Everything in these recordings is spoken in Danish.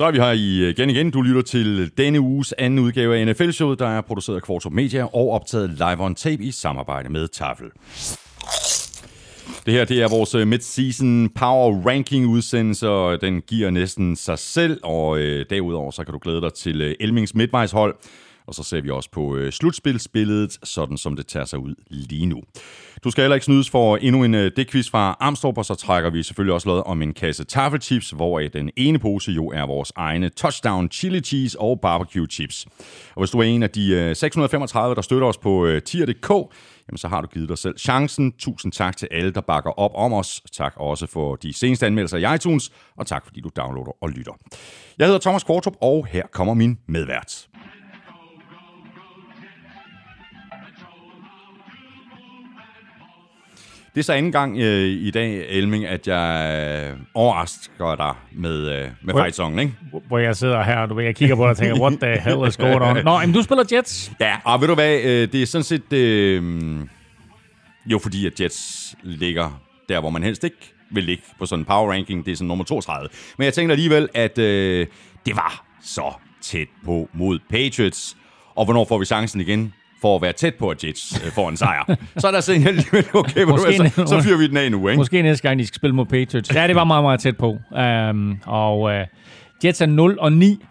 Så er vi her øh, igen igen. Du lytter til denne uges anden udgave af NFL-showet, der er produceret af Kvartrup Media og optaget live on tape i samarbejde med Tafel. Det her det er vores øh, mid-season power ranking udsendelse, og den giver næsten sig selv, og øh, derudover så kan du glæde dig til øh, Elmings midtvejshold, og så ser vi også på øh, slutspilsbilledet, sådan som det tager sig ud lige nu. Du skal heller ikke snydes for endnu en øh, dækquiz fra Armstrong, og så trækker vi selvfølgelig også lod om en kasse taffelchips, hvor den ene pose jo er vores egne touchdown chili cheese og barbecue chips. Og hvis du er en af de øh, 635, der støtter os på øh, tier.dk, jamen så har du givet dig selv chancen. Tusind tak til alle, der bakker op om os. Tak også for de seneste anmeldelser i iTunes, og tak fordi du downloader og lytter. Jeg hedder Thomas Kvartrup, og her kommer min medvært. Det er så anden gang øh, i dag, Elming, at jeg øh, overrasker dig med, øh, med fight ikke? Hvor jeg sidder her, du ved, jeg kigger på dig og tænker, what the hell is going on? Nå, men du spiller Jets. Ja, og ved du hvad, øh, det er sådan set... Øh, jo, fordi at Jets ligger der, hvor man helst ikke vil ligge på sådan en power ranking. Det er sådan nummer 32. Men jeg tænkte alligevel, at øh, det var så tæt på mod Patriots. Og hvornår får vi chancen igen? For at være tæt på, at Jets øh, får en sejr. så er der sådan alligevel, okay, Måske du, så, så fyrer vi den af nu, ikke? Måske næste gang, de skal spille mod Patriots. Ja, det var meget, meget tæt på. Um, og uh, Jets er 0 og 9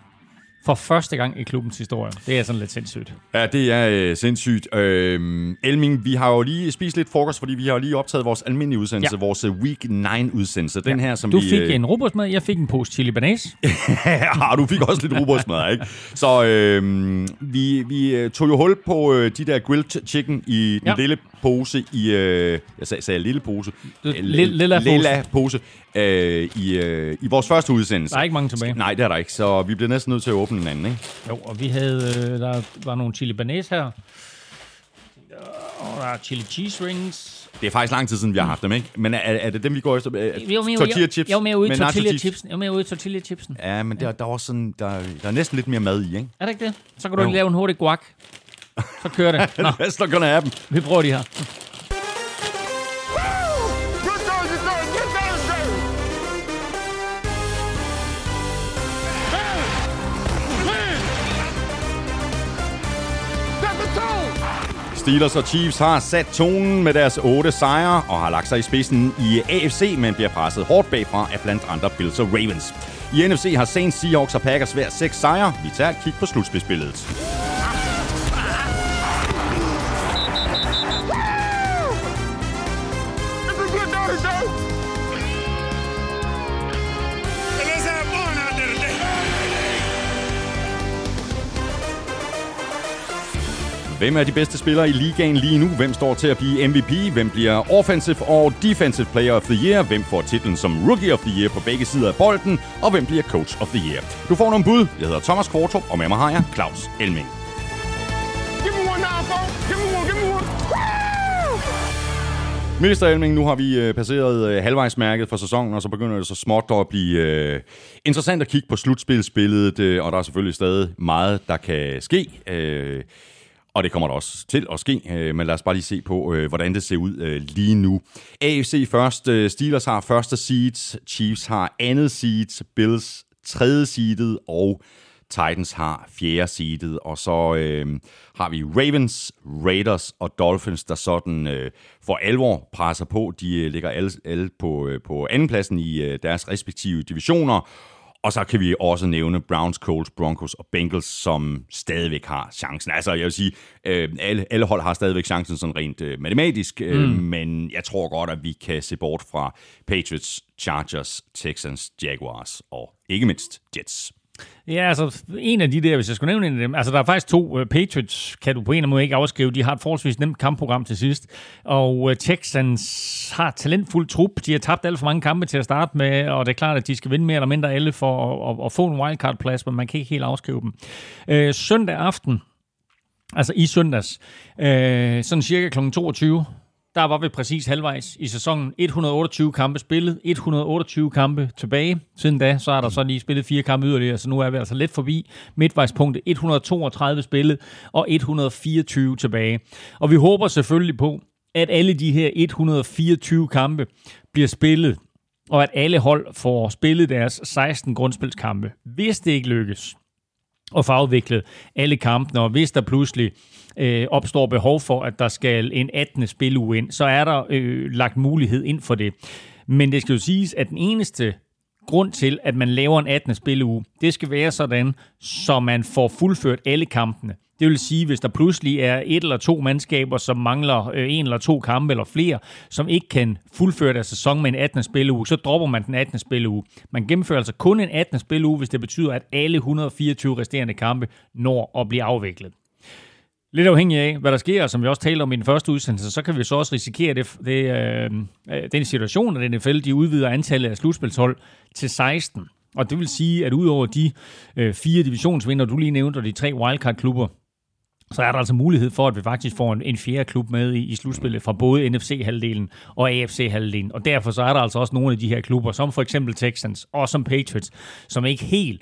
for første gang i klubbens historie. Det er sådan lidt sindssygt. Ja, det er øh, sindssygt. Øh, Elming, vi har jo lige spist lidt frokost, fordi vi har jo lige optaget vores almindelige udsendelse, ja. vores Week 9-udsendelse. Den ja. her, som du vi, fik øh... en robotsmad, jeg fik en pose chili banæs. ja, du fik også lidt robotsmad, ikke? Så øh, vi, vi øh, tog jo hul på øh, de der grilled chicken i den ja. lille pose i... Øh, jeg sagde, sagde lille pose. Lilla, pose. Lilla pose øh, i, øh, i vores første udsendelse. Der er ikke mange tilbage. Nej, det er der ikke, så vi bliver næsten nødt til at åbne en anden, ikke? Jo, og vi havde... Øh, der var nogle chili banæs her. Og der er chili cheese rings. Det er faktisk lang tid siden, vi har haft dem, ikke? Men er, er det dem, vi går efter? Jo, men, tortilla chips? Jo, men ude i tortilla chipsen. Jo, men ude i tortilla chipsen. Ja, men der, der, er også sådan, der, der er næsten lidt mere mad i, ikke? Er det ikke det? Så kan du jo. lave en hurtig guac. Så kører det. Nå. Lad os have dem. Vi prøver de her. Steelers og Chiefs har sat tonen med deres otte sejre og har lagt sig i spidsen i AFC, men bliver presset hårdt bagfra af blandt andre Bills og Ravens. I NFC har Saints, Seahawks og Packers hver seks sejre. Vi tager et kig på slutspidsbilledet. Hvem er de bedste spillere i ligaen lige nu? Hvem står til at blive MVP? Hvem bliver Offensive og Defensive Player of the Year? Hvem får titlen som Rookie of the Year på begge sider af bolden? Og hvem bliver Coach of the Year? Du får nogle bud. Jeg hedder Thomas Kvartrup, og med mig har jeg Claus Elming. Minister Elming, nu har vi øh, passeret øh, halvvejsmærket for sæsonen, og så begynder det så småt at blive øh, interessant at kigge på slutspilsbilledet, øh, og der er selvfølgelig stadig meget, der kan ske. Øh, og det kommer der også til at ske, øh, men lad os bare lige se på, øh, hvordan det ser ud øh, lige nu. AFC først. Øh, Steelers har første seed, Chiefs har andet seed, Bills tredje seedet, og Titans har fjerde seedet, og så øh, har vi Ravens, Raiders og Dolphins, der sådan øh, for alvor presser på. De øh, ligger alle, alle på, øh, på andenpladsen i øh, deres respektive divisioner, og så kan vi også nævne Browns, Colts, Broncos og Bengals, som stadigvæk har chancen. Altså, jeg vil sige, øh, alle, alle hold har stadigvæk chancen sådan rent øh, matematisk, øh, mm. men jeg tror godt, at vi kan se bort fra Patriots, Chargers, Texans, Jaguars og ikke mindst Jets. Ja, altså en af de der, hvis jeg skulle nævne en af dem, altså der er faktisk to uh, Patriots, kan du på en eller anden måde ikke afskrive, de har et forholdsvis nemt kampprogram til sidst, og uh, Texans har talentfuld trup, de har tabt alt for mange kampe til at starte med, og det er klart, at de skal vinde mere eller mindre alle for at, at, at få en wildcard-plads, men man kan ikke helt afskrive dem. Uh, søndag aften, altså i søndags, uh, sådan cirka kl. 22, der var vi præcis halvvejs i sæsonen. 128 kampe spillet, 128 kampe tilbage. Siden da, så er der så lige spillet fire kampe yderligere, så nu er vi altså lidt forbi midtvejspunktet. 132 spillet og 124 tilbage. Og vi håber selvfølgelig på, at alle de her 124 kampe bliver spillet og at alle hold får spillet deres 16 grundspilskampe. Hvis det ikke lykkes at få afviklet alle kampene, og hvis der pludselig øh, opstår behov for, at der skal en 18. spiluge ind, så er der øh, lagt mulighed ind for det. Men det skal jo siges, at den eneste grund til, at man laver en 18. spilleuge, det skal være sådan, så man får fuldført alle kampene. Det vil sige, hvis der pludselig er et eller to mandskaber, som mangler øh, en eller to kampe eller flere, som ikke kan fuldføre deres sæson med en 18. spilleuge, så dropper man den 18. spilleuge. Man gennemfører altså kun en 18. spilleuge, hvis det betyder, at alle 124 resterende kampe når at blive afviklet. Lidt afhængig af, hvad der sker, som vi også talte om i den første udsendelse, så kan vi så også risikere det, det, øh, øh den situation, at NFL de udvider antallet af slutspilshold til 16. Og det vil sige, at udover de øh, fire divisionsvinder, du lige nævnte, og de tre wildcard-klubber, så er der altså mulighed for, at vi faktisk får en, en fjerde klub med i, i slutspillet fra både NFC-halvdelen og AFC-halvdelen. Og derfor så er der altså også nogle af de her klubber, som for eksempel Texans og som Patriots, som ikke helt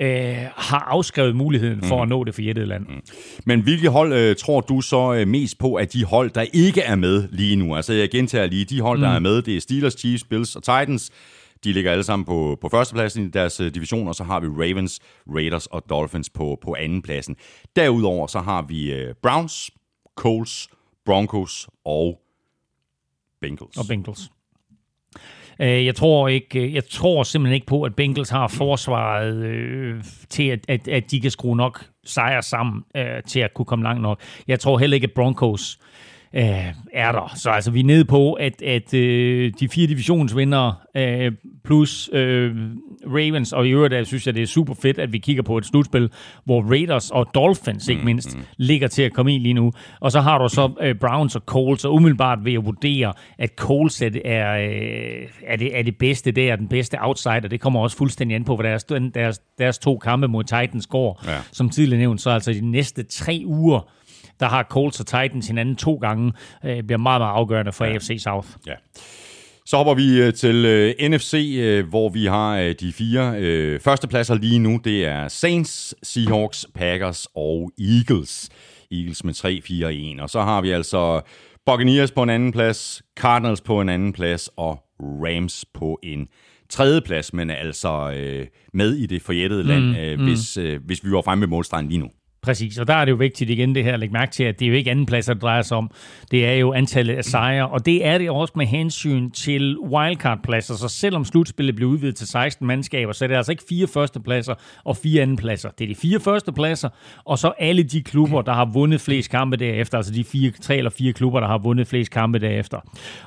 øh, har afskrevet muligheden for mm. at nå det forjættede land. Mm. Men hvilke hold øh, tror du så øh, mest på, at de hold, der ikke er med lige nu? Altså jeg gentager lige, de hold, der mm. er med, det er Steelers, Chiefs, Bills og Titans. De ligger alle sammen på, på førstepladsen i deres uh, division, og så har vi Ravens, Raiders og Dolphins på, på andenpladsen. Derudover så har vi uh, Browns, Colts, Broncos og Bengals. Og Bengals. Øh, jeg tror ikke, øh, jeg tror simpelthen ikke på, at Bengals har forsvaret øh, til, at, at, at de kan skrue nok sejre sammen øh, til at kunne komme langt nok. Jeg tror heller ikke, at Broncos øh, er der. Så altså, vi er nede på, at, at øh, de fire divisionsvindere øh, plus øh, Ravens, og i øvrigt jeg synes jeg, det er super fedt, at vi kigger på et slutspil, hvor Raiders og Dolphins ikke mm, mindst mm, mm. ligger til at komme ind lige nu. Og så har du så øh, Browns og Colts, og umiddelbart vil jeg vurdere, at Colts er, er, øh, er, det, er det bedste der, den bedste outsider. Det kommer også fuldstændig an på, hvad deres, deres, deres to kampe mod Titans går. Ja. Som tidligere nævnt, så altså de næste tre uger, der har Colts og Titans hinanden to gange, øh, bliver meget, meget afgørende for ja. AFC South. Ja. Så hopper vi øh, til øh, NFC, øh, hvor vi har øh, de fire øh, førstepladser lige nu. Det er Saints, Seahawks, Packers og Eagles. Eagles med 3, 4 og 1. Og så har vi altså Buccaneers på en anden plads, Cardinals på en anden plads og Rams på en tredje plads, men altså øh, med i det forjættede land, mm, øh, mm. Hvis, øh, hvis vi var fremme ved målstregen lige nu. Præcis, og der er det jo vigtigt igen det her at lægge mærke til, at det er jo ikke anden plads, det drejer sig om. Det er jo antallet af sejre, og det er det også med hensyn til wildcard-pladser. Så selvom slutspillet bliver udvidet til 16 mandskaber, så er det altså ikke fire førstepladser og fire andenpladser. Det er de fire førstepladser, og så alle de klubber, der har vundet flest kampe derefter, altså de fire, tre eller fire klubber, der har vundet flest kampe derefter.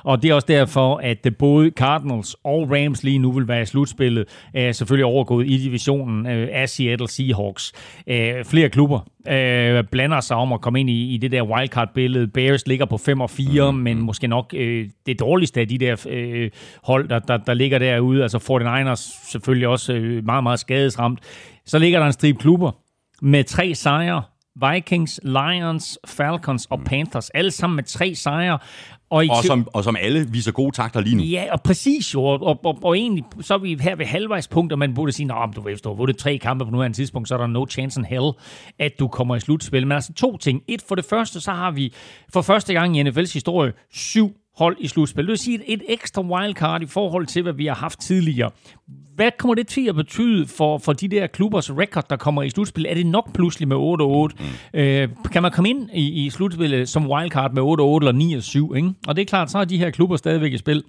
Og det er også derfor, at både Cardinals og Rams lige nu vil være i slutspillet, er selvfølgelig overgået i divisionen øh, af Seattle Seahawks. Øh, flere klubber øh, blander sig om at komme ind i, i det der wildcard-billede. Bears ligger på 5 og 4, mm. men måske nok øh, det dårligste af de der øh, hold, der, der, der ligger derude. Altså 49ers selvfølgelig også øh, meget, meget skadesramt. Så ligger der en strip klubber med tre sejre. Vikings, Lions, Falcons og Panthers. Alle sammen med tre sejre. Og, og, som, og som alle viser gode takter lige nu. Ja, og præcis jo. Og, og, og, og egentlig, så er vi her ved halvvejspunkt, og man burde sige, at du ved, du har vundet tre kampe på nuværende tidspunkt, så er der no chance in hell, at du kommer i slutspil. Men altså to ting. Et, for det første, så har vi for første gang i NFL's historie syv hold i slutspil. Det vil sige et, et ekstra wildcard i forhold til, hvad vi har haft tidligere. Hvad kommer det til at betyde for, for de der klubbers record, der kommer i slutspil? Er det nok pludselig med 8-8? Mm. Øh, kan man komme ind i, i slutspillet som wildcard med 8-8 eller 9-7? Ikke? Og det er klart, så er de her klubber stadigvæk i spil.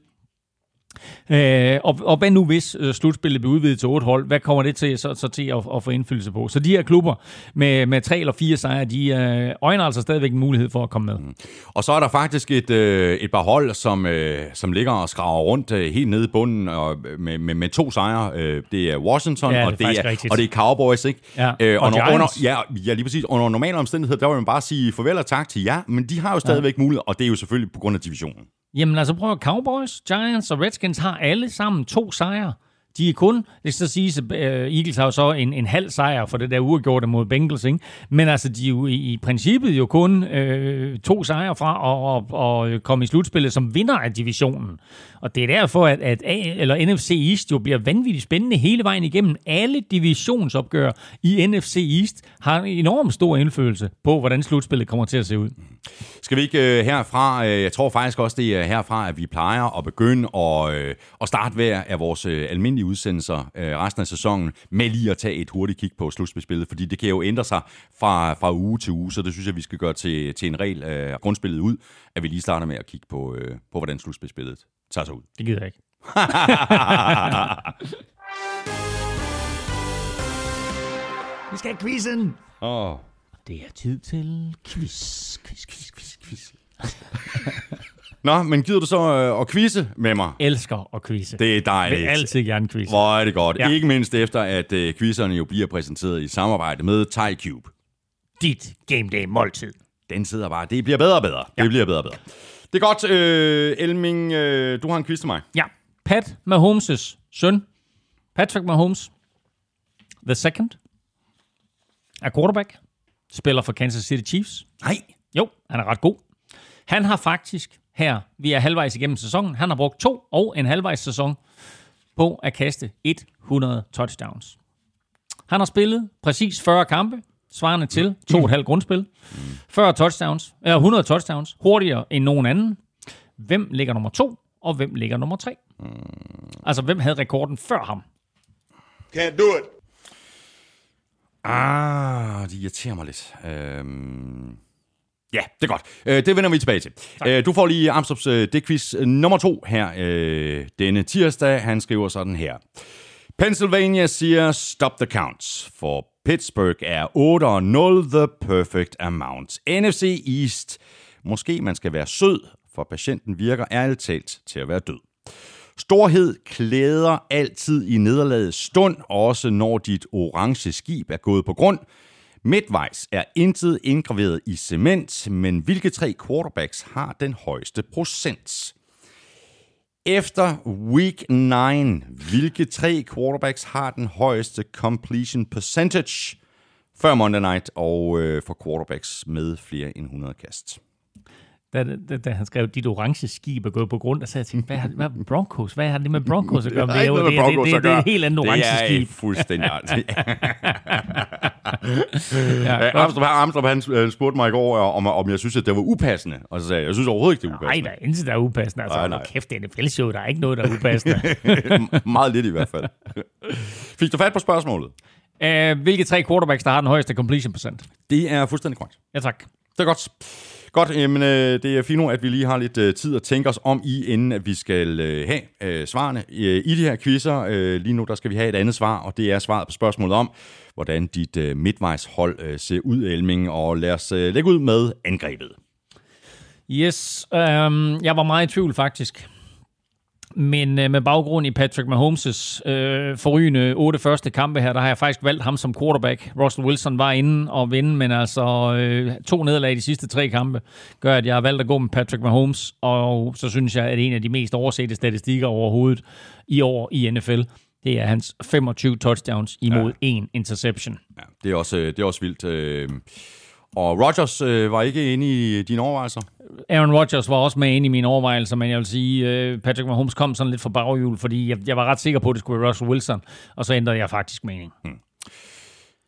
Øh, og, og hvad nu hvis øh, slutspillet bliver udvidet til otte hold? Hvad kommer det til så, så til at, at få indflydelse på? Så de her klubber med, med tre eller fire sejre, de øh, øjner altså stadigvæk en mulighed for at komme med. Mm. Og så er der faktisk et, øh, et par hold, som, øh, som ligger og skraver rundt øh, helt nede i bunden og, med, med, med to sejre. Øh, det er Washington, ja, og, det er, og det er Cowboys, ikke? Ja. Øh, og, og under, under, ja, ja, lige præcis. Under normale omstændigheder, der vil man bare sige farvel og tak til jer, men de har jo stadigvæk ja. mulighed, og det er jo selvfølgelig på grund af divisionen. Jamen altså prøv at Cowboys, Giants og Redskins har alle sammen to sejre De er kun, det skal så siges, at Eagles har jo så en, en halv sejr for det der uafgjorte mod Bengals, ikke? men altså de er jo i, i princippet jo kun øh, to sejre fra at, at komme i slutspillet som vinder af divisionen. Og det er derfor, at, at A, eller NFC East jo bliver vanvittigt spændende hele vejen igennem. Alle divisionsopgør i NFC East har en enorm stor indflydelse på, hvordan slutspillet kommer til at se ud. Skal vi ikke uh, herfra, uh, jeg tror faktisk også, det er herfra, at vi plejer at begynde at, uh, øh, at starte hver af vores uh, almindelige udsendelser uh, resten af sæsonen med lige at tage et hurtigt kig på slutspillet, fordi det kan jo ændre sig fra, fra uge til uge, så det synes jeg, vi skal gøre til, til en regel af uh, grundspillet ud, at vi lige starter med at kigge på, uh, på hvordan slutspillet tager sig ud. Det gider jeg ikke. vi skal have quizzen! Åh. Oh. Det er tid til quiz, quiz, quiz, quiz, quiz. Nå, men gider du så øh, at quizze med mig? Elsker at quizze. Det er dejligt. Vil altid gerne quizze. Hvor er det godt. Ja. Ikke mindst efter, at øh, quizzerne jo bliver præsenteret i samarbejde med TyCube. Dit game day måltid. Den sidder bare. Det bliver bedre og bedre. Ja. Det bliver bedre og bedre. Det er godt, øh, Elming. Øh, du har en quiz til mig. Ja. Pat Mahomes' søn, Patrick Mahomes, the second, er quarterback, spiller for Kansas City Chiefs. Nej. Jo, han er ret god. Han har faktisk her, vi er halvvejs igennem sæsonen, han har brugt to og en halvvejs sæson på at kaste 100 touchdowns. Han har spillet præcis 40 kampe, svarende til to og et halvt grundspil. 40 touchdowns, eller 100 touchdowns, hurtigere end nogen anden. Hvem ligger nummer to, og hvem ligger nummer tre? Altså, hvem havde rekorden før ham? Can't do it. Ah, det irriterer mig lidt. Øhm... Ja, det er godt. Øh, det vender vi tilbage til. Øh, du får lige Amstrup's øh, dækquiz nummer to her øh, denne tirsdag. Han skriver sådan her. Pennsylvania siger stop the counts, for Pittsburgh er 8-0 the perfect amount. NFC East. Måske man skal være sød, for patienten virker ærligt talt til at være død. Storhed klæder altid i nederlagets stund, også når dit orange skib er gået på grund. Midtvejs er intet indgraveret i cement, men hvilke tre quarterbacks har den højeste procent? Efter week 9, hvilke tre quarterbacks har den højeste completion percentage før Monday Night og øh, for quarterbacks med flere end 100 kast? Da, da, da han skrev, dit orange skib er gået på grund, der sagde jeg tænkte, hvad har, hvad er Broncos? Hvad har det med Broncos at gøre? Det med det, det, det, det, det er et helt andet orange Det er skib. fuldstændig Ja, Amstrup, Amstrup han øh, spurgte mig i går, om, om jeg synes, at det var upassende. Og så sagde jeg, jeg synes overhovedet ikke, det er Nej, upassende. der er intet, der er upassende. Altså, Nej, nej, nej. kæft, det er en NFL-show, der er ikke noget, der er upassende. Meget lidt i hvert fald. Fik du fat på spørgsmålet? uh, hvilke tre quarterbacks, der har den højeste completion procent? Det er fuldstændig korrekt. Ja, tak. Det er godt. Godt, jamen, øh, det er fint, at vi lige har lidt øh, tid at tænke os om i, inden at vi skal øh, have øh, svarene øh, i de her quizzer. Øh, lige nu der skal vi have et andet svar, og det er svaret på spørgsmålet om, hvordan dit øh, midtvejshold øh, ser ud, Elming. Og lad os øh, lægge ud med angrebet. Yes, øhm, jeg var meget i tvivl faktisk. Men øh, med baggrund i Patrick Mahomes' øh, forrygende otte første kampe her, der har jeg faktisk valgt ham som quarterback. Russell Wilson var inde og vinde, men altså øh, to nederlag i de sidste tre kampe gør, at jeg har valgt at gå med Patrick Mahomes. Og så synes jeg, at en af de mest oversete statistikker overhovedet i år i NFL, det er hans 25 touchdowns imod ja. en interception. Ja, det, er også, øh, det er også vildt. Øh. Og Rodgers øh, var ikke inde i dine overvejelser? Aaron Rodgers var også med inde i mine overvejelser, men jeg vil sige, øh, Patrick Mahomes kom sådan lidt for baghjul, fordi jeg, jeg var ret sikker på, at det skulle være Russell Wilson, og så ændrede jeg faktisk mening.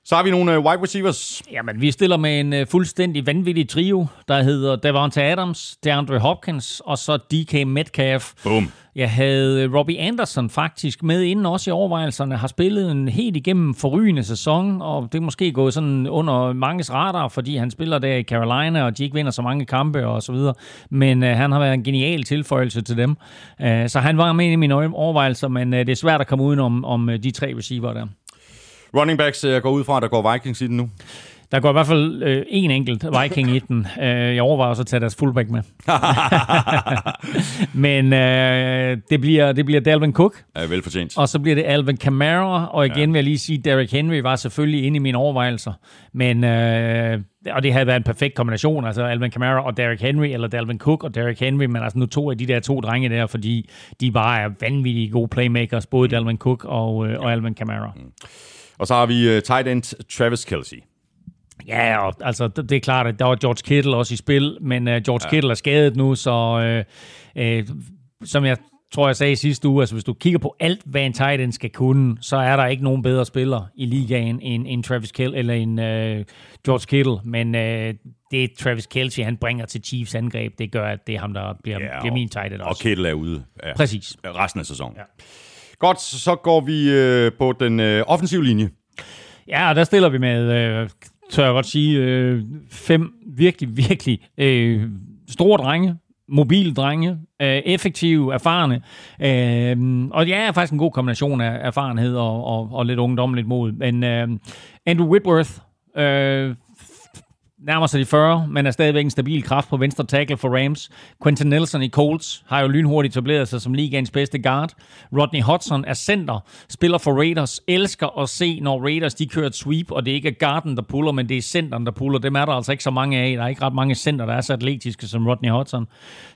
Så har vi nogle øh, wide receivers. Jamen, vi stiller med en uh, fuldstændig vanvittig trio, der hedder Davante Adams, DeAndre Hopkins og så DK Metcalf. Boom. Jeg havde øh, Robbie Anderson faktisk med inden også i overvejelserne, har spillet en helt igennem forrygende sæson, og det er måske gået sådan under manges radar, fordi han spiller der i Carolina, og de ikke vinder så mange kampe og så videre. Men uh, han har været en genial tilføjelse til dem. Uh, så han var med i mine overvejelser, men uh, det er svært at komme udenom om uh, de tre receiver der. Running backs, jeg går ud fra, at der går Vikings i den nu. Der går i hvert fald øh, en enkelt Viking i den. Øh, jeg overvejer også at tage deres fullback med. Men øh, det, bliver, det bliver Dalvin Cook. Ja, velfortjent. Og så bliver det Alvin Kamara. Og igen ja. vil jeg lige sige, Derrick Henry var selvfølgelig inde i mine overvejelser. Men, øh, og det havde været en perfekt kombination. Altså Alvin Kamara og Derrick Henry, eller Dalvin Cook og Derrick Henry. Men altså nu to af de der to drenge der, fordi de bare er vanvittige gode playmakers. Både mm. Dalvin Cook og, øh, og Alvin Kamara. Mm. Og så har vi uh, tight end Travis Kelsey. Ja, og, altså det er klart, at der var George Kittle også i spil, men uh, George ja. Kittle er skadet nu, så uh, uh, som jeg tror, jeg sagde i sidste uge, altså hvis du kigger på alt, hvad en tight end skal kunne, så er der ikke nogen bedre spiller i ligaen end, end Travis Kittle eller en uh, George Kittle, men uh, det Travis Kelsey, han bringer til Chiefs angreb, det gør, at det er ham, der bliver, ja, bliver min tight end også. Og Kittle er ude ja, Præcis. resten af sæsonen. Ja. Godt, så går vi øh, på den øh, offensive linje. Ja, og der stiller vi med, øh, tør jeg godt sige, øh, fem virkelig, virkelig øh, store drenge, mobile drenge, øh, effektive, erfarne. Øh, og ja, er faktisk en god kombination af erfarenhed og, og, og lidt ungdommeligt mod. Men øh, Andrew Whitworth, øh, nærmer sig de 40, men er stadigvæk en stabil kraft på venstre tackle for Rams. Quentin Nelson i Colts har jo lynhurtigt etableret sig som ligaens bedste guard. Rodney Hudson er center, spiller for Raiders, elsker at se, når Raiders de kører et sweep, og det er ikke garden, der puller, men det er centeren, der puller. Dem er der altså ikke så mange af. Der er ikke ret mange center, der er så atletiske som Rodney Hudson.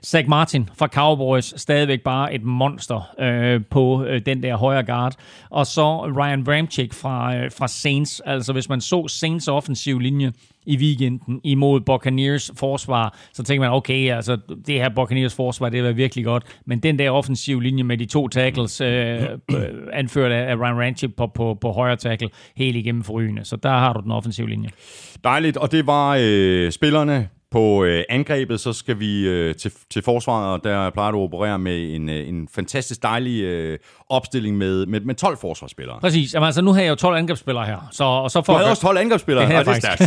Zach Martin fra Cowboys, stadigvæk bare et monster øh, på øh, den der højre guard. Og så Ryan Ramchick fra, øh, fra Saints. Altså hvis man så Saints offensiv linje, i weekenden imod Buccaneers forsvar, så tænker man, okay, altså det her Buccaneers forsvar, det var virkelig godt, men den der offensiv linje med de to tackles, øh, anført af Ryan Ranchip på, på, på højre tackle, helt igennem forrygende. Så der har du den offensive linje. Dejligt, og det var øh, spillerne på øh, angrebet, så skal vi øh, til, til forsvaret, og der plejer du at operere med en, øh, en fantastisk dejlig øh, opstilling med, med, med 12 forsvarsspillere. Præcis. Jamen, altså, nu har jeg jo 12 angrebsspillere her. Så, og så for du havde også 12 angrebsspillere? Det, det er stærkt.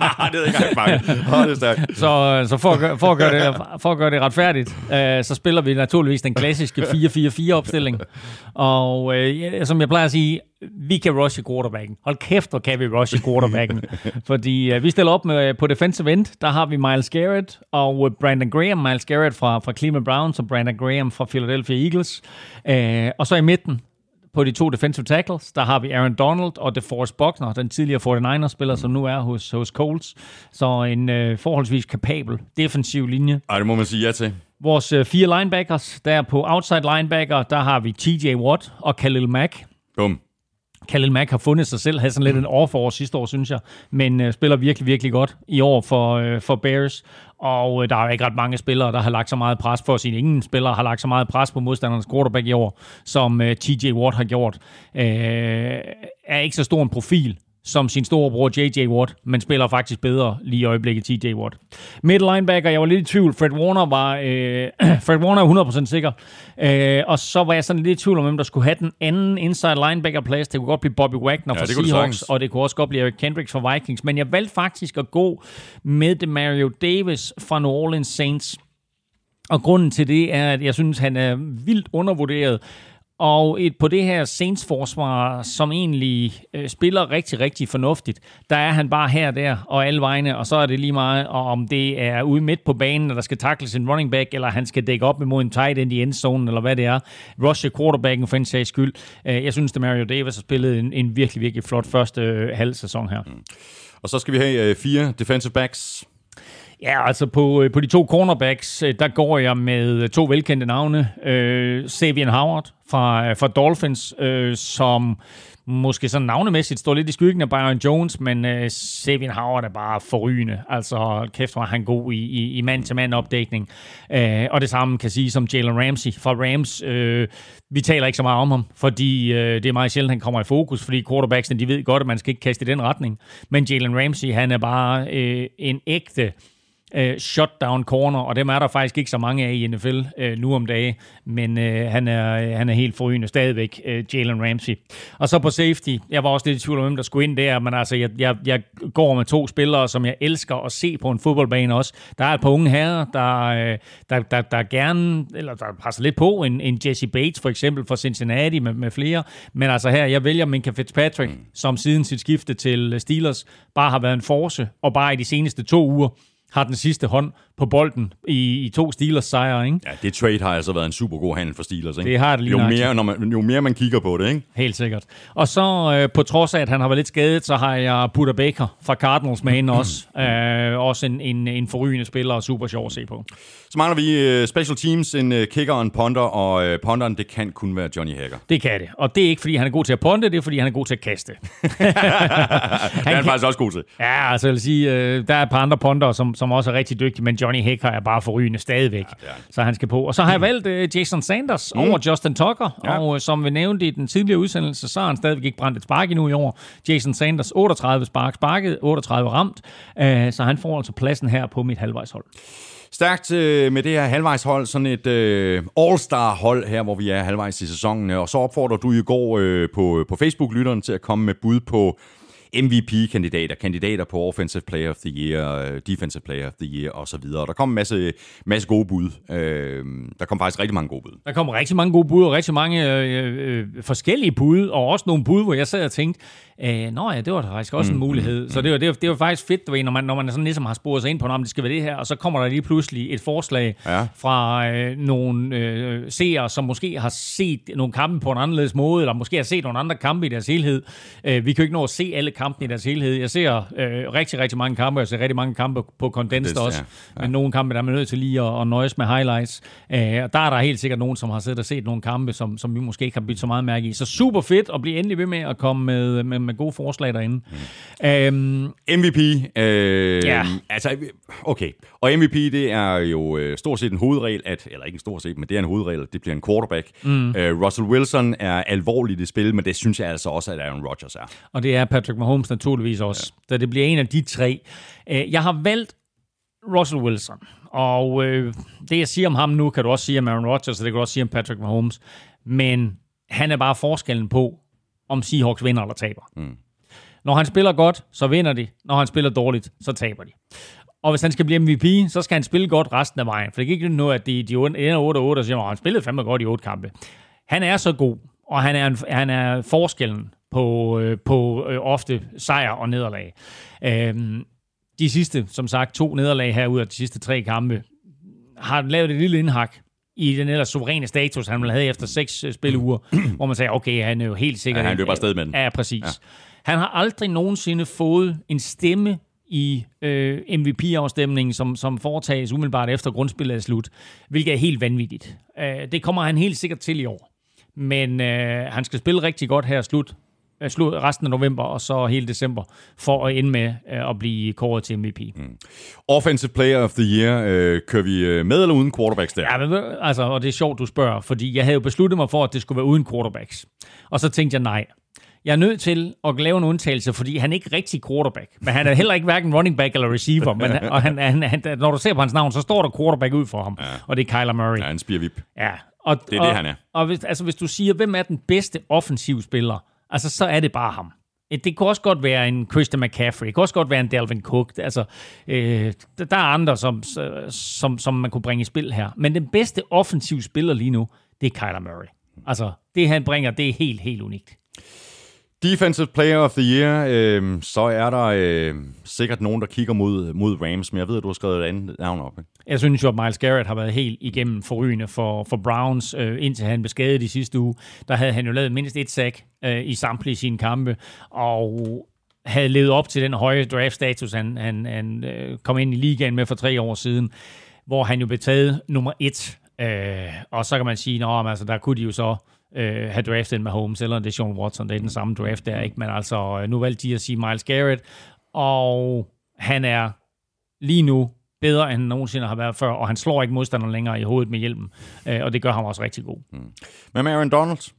det er ikke engang det er stærkt. Så, så for, at gøre, for, at gøre det, for at gøre det retfærdigt, øh, så spiller vi naturligvis den klassiske 4-4-4-opstilling. Og øh, som jeg plejer at sige, vi kan rushe quarterbacken. Hold kæft, hvor kan vi rushe quarterbacken. Fordi uh, vi stiller op med, på defensive end, der har vi Miles Garrett og uh, Brandon Graham. Miles Garrett fra, fra Cleveland Browns og Brandon Graham fra Philadelphia Eagles. Uh, og så i midten, på de to defensive tackles, der har vi Aaron Donald og DeForest Buckner, den tidligere 49ers-spiller, som nu er hos, hos Colts. Så en uh, forholdsvis kapabel defensiv linje. Ej, det må man sige ja til. Vores uh, fire linebackers, der på outside linebacker, der har vi TJ Watt og Khalil Mack. Bum. Khalil Mack har fundet sig selv, havde sådan lidt en off sidste år, synes jeg, men øh, spiller virkelig, virkelig godt i år for, øh, for Bears, og øh, der er ikke ret mange spillere, der har lagt så meget pres for sin ingen spillere har lagt så meget pres på modstandernes quarterback i år, som øh, TJ Watt har gjort. Øh, er ikke så stor en profil, som sin store bror J.J. Watt, men spiller faktisk bedre lige i øjeblikket T.J. Watt. Middle linebacker, jeg var lidt i tvivl. Fred Warner var øh, Fred Warner er 100% sikker. Øh, og så var jeg sådan lidt i tvivl om, hvem der skulle have den anden inside linebacker plads. Det kunne godt blive Bobby Wagner ja, fra Seahawks, og det kunne også godt blive Eric Kendricks fra Vikings. Men jeg valgte faktisk at gå med Mario Davis fra New Orleans Saints. Og grunden til det er, at jeg synes, han er vildt undervurderet. Og et, på det her Saints forsvar, som egentlig øh, spiller rigtig, rigtig fornuftigt, der er han bare her og der og alle vegne, og så er det lige meget, og om det er ude midt på banen, der skal takles en running back, eller han skal dække op imod en tight end i endzone, eller hvad det er. Rush quarterbacken for en sags skyld. Øh, jeg synes, at Mario Davis har spillet en, en virkelig, virkelig flot første øh, halv sæson her. Mm. Og så skal vi have øh, fire defensive backs. Ja, altså på, øh, på de to cornerbacks, øh, der går jeg med øh, to velkendte navne. Øh, Savian Howard fra, fra Dolphins, øh, som måske sådan navnemæssigt står lidt i skyggen af Byron Jones, men øh, Savian Howard er bare forrygende. Altså, kæft var han god i, i, i mand-til-mand opdækning. Øh, og det samme kan sige som Jalen Ramsey fra Rams. Øh, vi taler ikke så meget om ham, fordi øh, det er meget sjældent, han kommer i fokus, fordi quarterbacksene, de ved godt, at man skal ikke kaste i den retning. Men Jalen Ramsey, han er bare øh, en ægte øh, shutdown corner, og dem er der faktisk ikke så mange af i NFL øh, nu om dagen, men øh, han, er, han er helt forrygende stadigvæk, øh, Jalen Ramsey. Og så på safety, jeg var også lidt i tvivl om, hvem der skulle ind der, men altså, jeg, jeg, jeg går med to spillere, som jeg elsker at se på en fodboldbane også. Der er et par unge herrer, der, øh, der, der, der gerne, eller der passer lidt på, en, en Jesse Bates for eksempel fra Cincinnati med, med flere, men altså her, jeg vælger Minka Fitzpatrick, mm. som siden sit skifte til Steelers bare har været en force, og bare i de seneste to uger har den sidste hånd på bolden i, i to Steelers sejre, ikke? Ja, det trade har altså været en super god handel for Steelers, ikke? Det har det lige jo mere, når man, jo mere man kigger på det, ikke? Helt sikkert. Og så øh, på trods af, at han har været lidt skadet, så har jeg Buda Baker fra Cardinals med ind også. Øh, også en, en, en forrygende spiller og super sjov at se på. Så mangler vi uh, special teams, en uh, kicker og en punter, og uh, punteren, det kan kun være Johnny Hager. Det kan det. Og det er ikke, fordi han er god til at punte, det er, fordi han er god til at kaste. det er han faktisk også god til. Ja, altså jeg vil sige, øh, der er et par andre punter, som, som også er rigtig dygtige, men Johnny Hager er bare forrygende stadigvæk, ja, så han skal på. Og så har jeg valgt øh, Jason Sanders mm. over Justin Tucker, ja. og øh, som vi nævnte i den tidligere udsendelse, så har han stadigvæk ikke brændt et spark endnu i år. Jason Sanders, 38 spark sparket, 38 ramt, øh, så han får altså pladsen her på mit halvvejshold. Stærkt øh, med det her halvvejshold, sådan et øh, all-star-hold her, hvor vi er halvvejs i sæsonen. Og så opfordrer du i går øh, på, på Facebook-lytteren til at komme med bud på MVP-kandidater, kandidater på Offensive Player of the Year, Defensive Player of the Year osv. Der kom en masse, masse gode bud. Øh, der kom faktisk rigtig mange gode bud. Der kom rigtig mange gode bud, og rigtig mange øh, øh, forskellige bud, og også nogle bud, hvor jeg sad og tænkte, Øh, nå ja, det var faktisk også mm, en mulighed. Mm, så det var, det, var, det var faktisk fedt, du ved, når man, når man sådan ligesom har sporet sig ind på, om det skal være det her, og så kommer der lige pludselig et forslag ja. fra øh, nogle øh, seere, som måske har set nogle kampe på en anderledes måde, eller måske har set nogle andre kampe i deres helhed. Øh, vi kan jo ikke nå at se alle kampene i deres helhed. Jeg ser øh, rigtig, rigtig mange kampe, jeg ser rigtig mange kampe på Condensed også, ja. Ja. men nogle kampe, der er man nødt til lige at, at nøjes med highlights. Øh, og der er der helt sikkert nogen, som har siddet og set nogle kampe, som, som vi måske ikke har blivet så meget mærke i. Så super fedt at blive endelig ved med at komme med, med, med gode forslag derinde. Mm. Øhm, MVP. Øh, ja. Altså, okay. Og MVP, det er jo øh, stort set en hovedregel, at, eller ikke en stort set, men det er en hovedregel, det bliver en quarterback. Mm. Øh, Russell Wilson er alvorligt i spil, men det synes jeg altså også, at Aaron Rodgers er. Og det er Patrick Mahomes naturligvis også. Ja. Da det bliver en af de tre. Øh, jeg har valgt Russell Wilson. Og øh, det, jeg siger om ham nu, kan du også sige om Aaron Rodgers, og det kan du også sige om Patrick Mahomes. Men han er bare forskellen på, om Seahawks vinder eller taber. Mm. Når han spiller godt, så vinder de. Når han spiller dårligt, så taber de. Og hvis han skal blive MVP, så skal han spille godt resten af vejen. For det kan ikke noget, at de, de ender 8-8 og siger, at han spillede fandme godt i otte kampe. Han er så god, og han er, en, han er forskellen på, øh, på øh, ofte sejr og nederlag. Øhm, de sidste, som sagt, to nederlag her ud af de sidste tre kampe, har lavet et lille indhak i den ellers suveræne status, han have efter seks øh, spilleuger, hvor man sagde, okay, han er jo helt sikkert... Ja, han løber afsted med den. Ja, præcis. Ja. Han har aldrig nogensinde fået en stemme i øh, MVP-afstemningen, som, som foretages umiddelbart efter grundspillet er slut, hvilket er helt vanvittigt. Øh, det kommer han helt sikkert til i år. Men øh, han skal spille rigtig godt her slut, slut resten af november og så hele december, for at ende med øh, at blive kåret til MVP. Mm. Offensive Player of the Year, øh, kører vi øh, med eller uden quarterbacks der? Ja, men, altså, og det er sjovt, du spørger, fordi jeg havde jo besluttet mig for, at det skulle være uden quarterbacks. Og så tænkte jeg, nej, jeg er nødt til at lave en undtagelse, fordi han er ikke rigtig quarterback. Men han er heller ikke hverken running back eller receiver. Men, og han, han, han, når du ser på hans navn, så står der quarterback ud for ham. Ja. Og det er Kyler Murray. Ja, en spirvip. Ja. Og, det er og, det, han er. Og hvis, altså, hvis du siger, hvem er den bedste offensiv spiller, altså, så er det bare ham. Det kunne også godt være en Christian McCaffrey. Det kunne også godt være en Dalvin Cook. Altså, øh, der er andre, som, som, som man kunne bringe i spil her. Men den bedste offensiv spiller lige nu, det er Kyler Murray. Altså, det han bringer, det er helt, helt unikt. Defensive Player of the Year, øh, så er der øh, sikkert nogen, der kigger mod, mod Rams, men jeg ved, at du har skrevet et andet navn op. Ikke? Jeg synes jo, at Miles Garrett har været helt igennem forrygende for, for Browns, øh, indtil han blev skadet i sidste uge. Der havde han jo lavet mindst et sack øh, i samtlige sine kampe, og havde levet op til den høje draft-status, han, han, han øh, kom ind i ligaen med for tre år siden, hvor han jo blev taget nummer et. Øh, og så kan man sige, at altså, der kunne de jo så øh, have draftet med Holmes eller det Sean Watson. Det er den samme draft der, ikke? Men altså, øh, nu valgte de at sige Miles Garrett, og han er lige nu bedre, end han nogensinde har været før, og han slår ikke modstanderen længere i hovedet med hjælpen, øh, og det gør ham også rigtig god. Mm. Men med Aaron Donald?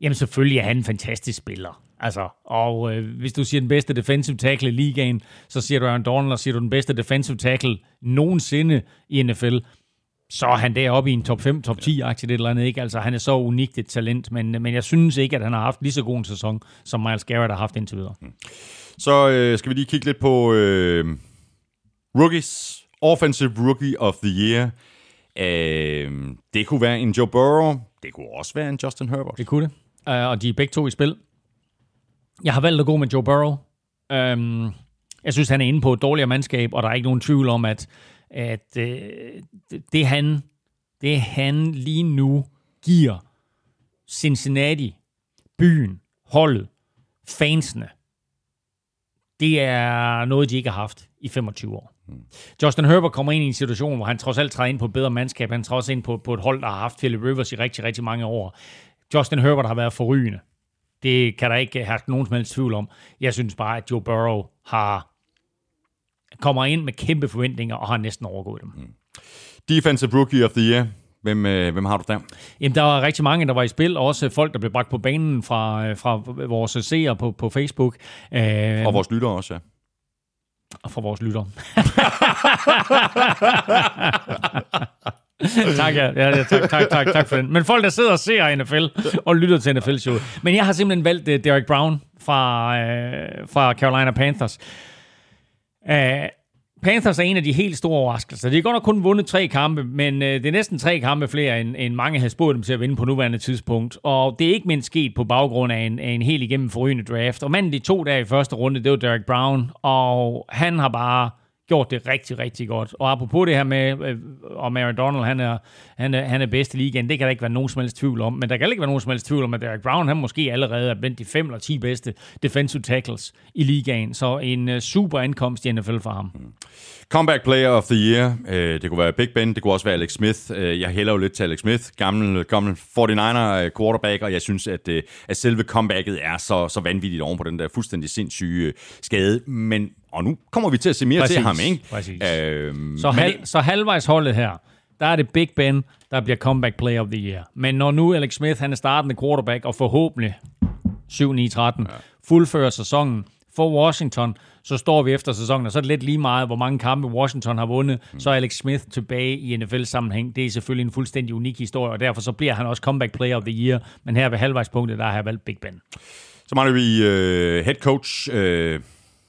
Jamen selvfølgelig er han en fantastisk spiller. Altså, og øh, hvis du siger den bedste defensive tackle i ligaen, så siger du Aaron Donald, og siger du den bedste defensive tackle nogensinde i NFL, så er han deroppe i en top 5, top 10-aktie, det eller andet, ikke? Altså, han er så unikt et talent, men, men jeg synes ikke, at han har haft lige så god en sæson, som Miles Garrett har haft indtil videre. Mm. Så øh, skal vi lige kigge lidt på øh, rookies. Offensive Rookie of the Year. Øh, det kunne være en Joe Burrow. Det kunne også være en Justin Herbert. Det kunne det. Uh, og de er begge to i spil. Jeg har valgt at gå med Joe Burrow. Um, jeg synes, han er inde på et dårligere mandskab, og der er ikke nogen tvivl om, at, at uh, det, han, det han lige nu giver Cincinnati, byen, holdet, fansene, det er noget, de ikke har haft i 25 år. Mm. Justin Herbert kommer ind i en situation, hvor han trods alt træder ind på et bedre mandskab. Han træder også ind på, på et hold, der har haft Philip Rivers i rigtig, rigtig mange år. Justin Herbert har været forrygende. Det kan der ikke have nogen som helst tvivl om. Jeg synes bare, at Joe Burrow har kommer ind med kæmpe forventninger og har næsten overgået dem. Mm. Defensive Rookie of the Year. Hvem, øh, hvem har du der? Jamen, der var rigtig mange, der var i spil, og også folk, der blev bragt på banen fra, øh, fra vores seere på, på Facebook. Øh, og vores lyttere også, ja. Og fra vores lyttere. tak, ja. ja, ja tak, tak, tak, tak for den. Men folk, der sidder og ser NFL og lytter til NFL-showet. Men jeg har simpelthen valgt uh, Derek Brown fra, uh, fra Carolina Panthers. Uh, Panthers er en af de helt store overraskelser. De har godt nok kun vundet tre kampe, men øh, det er næsten tre kampe flere, end, end mange havde spurgt dem til at vinde på nuværende tidspunkt. Og det er ikke mindst sket på baggrund af en, af en helt igennem forrygende draft. Og manden de to der i første runde, det var Derek Brown, og han har bare gjort det rigtig, rigtig godt. Og apropos det her med, øh, om Aaron Donald, han er, han, er, han er bedst i ligaen, det kan der ikke være nogen som helst tvivl om. Men der kan ikke være nogen som helst tvivl om, at Derek Brown, han måske allerede er blandt de fem eller ti bedste defensive tackles i ligaen. Så en øh, super ankomst i NFL for ham. Mm. Comeback Player of the Year. Øh, det kunne være Big Ben, det kunne også være Alex Smith. Øh, jeg hælder jo lidt til Alex Smith, gammel, gammel 49er øh, quarterback, og jeg synes, at, at selve comebacket er så, så vanvittigt oven på den der fuldstændig sindssyge skade. Men og nu kommer vi til at se mere Præcis. til ham, ikke? Præcis. Øhm, så, hal- det... så halvvejs holdet her, der er det Big Ben, der bliver comeback player of the year. Men når nu Alex Smith, han er startende quarterback, og forhåbentlig 7-9-13, ja. fuldfører sæsonen for Washington, så står vi efter sæsonen, og så er det lidt lige meget, hvor mange kampe Washington har vundet, mm. så er Alex Smith tilbage i NFL-sammenhæng. Det er selvfølgelig en fuldstændig unik historie, og derfor så bliver han også comeback player of the year, men her ved halvvejspunktet, der har jeg valgt Big Ben. Så mangler vi uh, head coach uh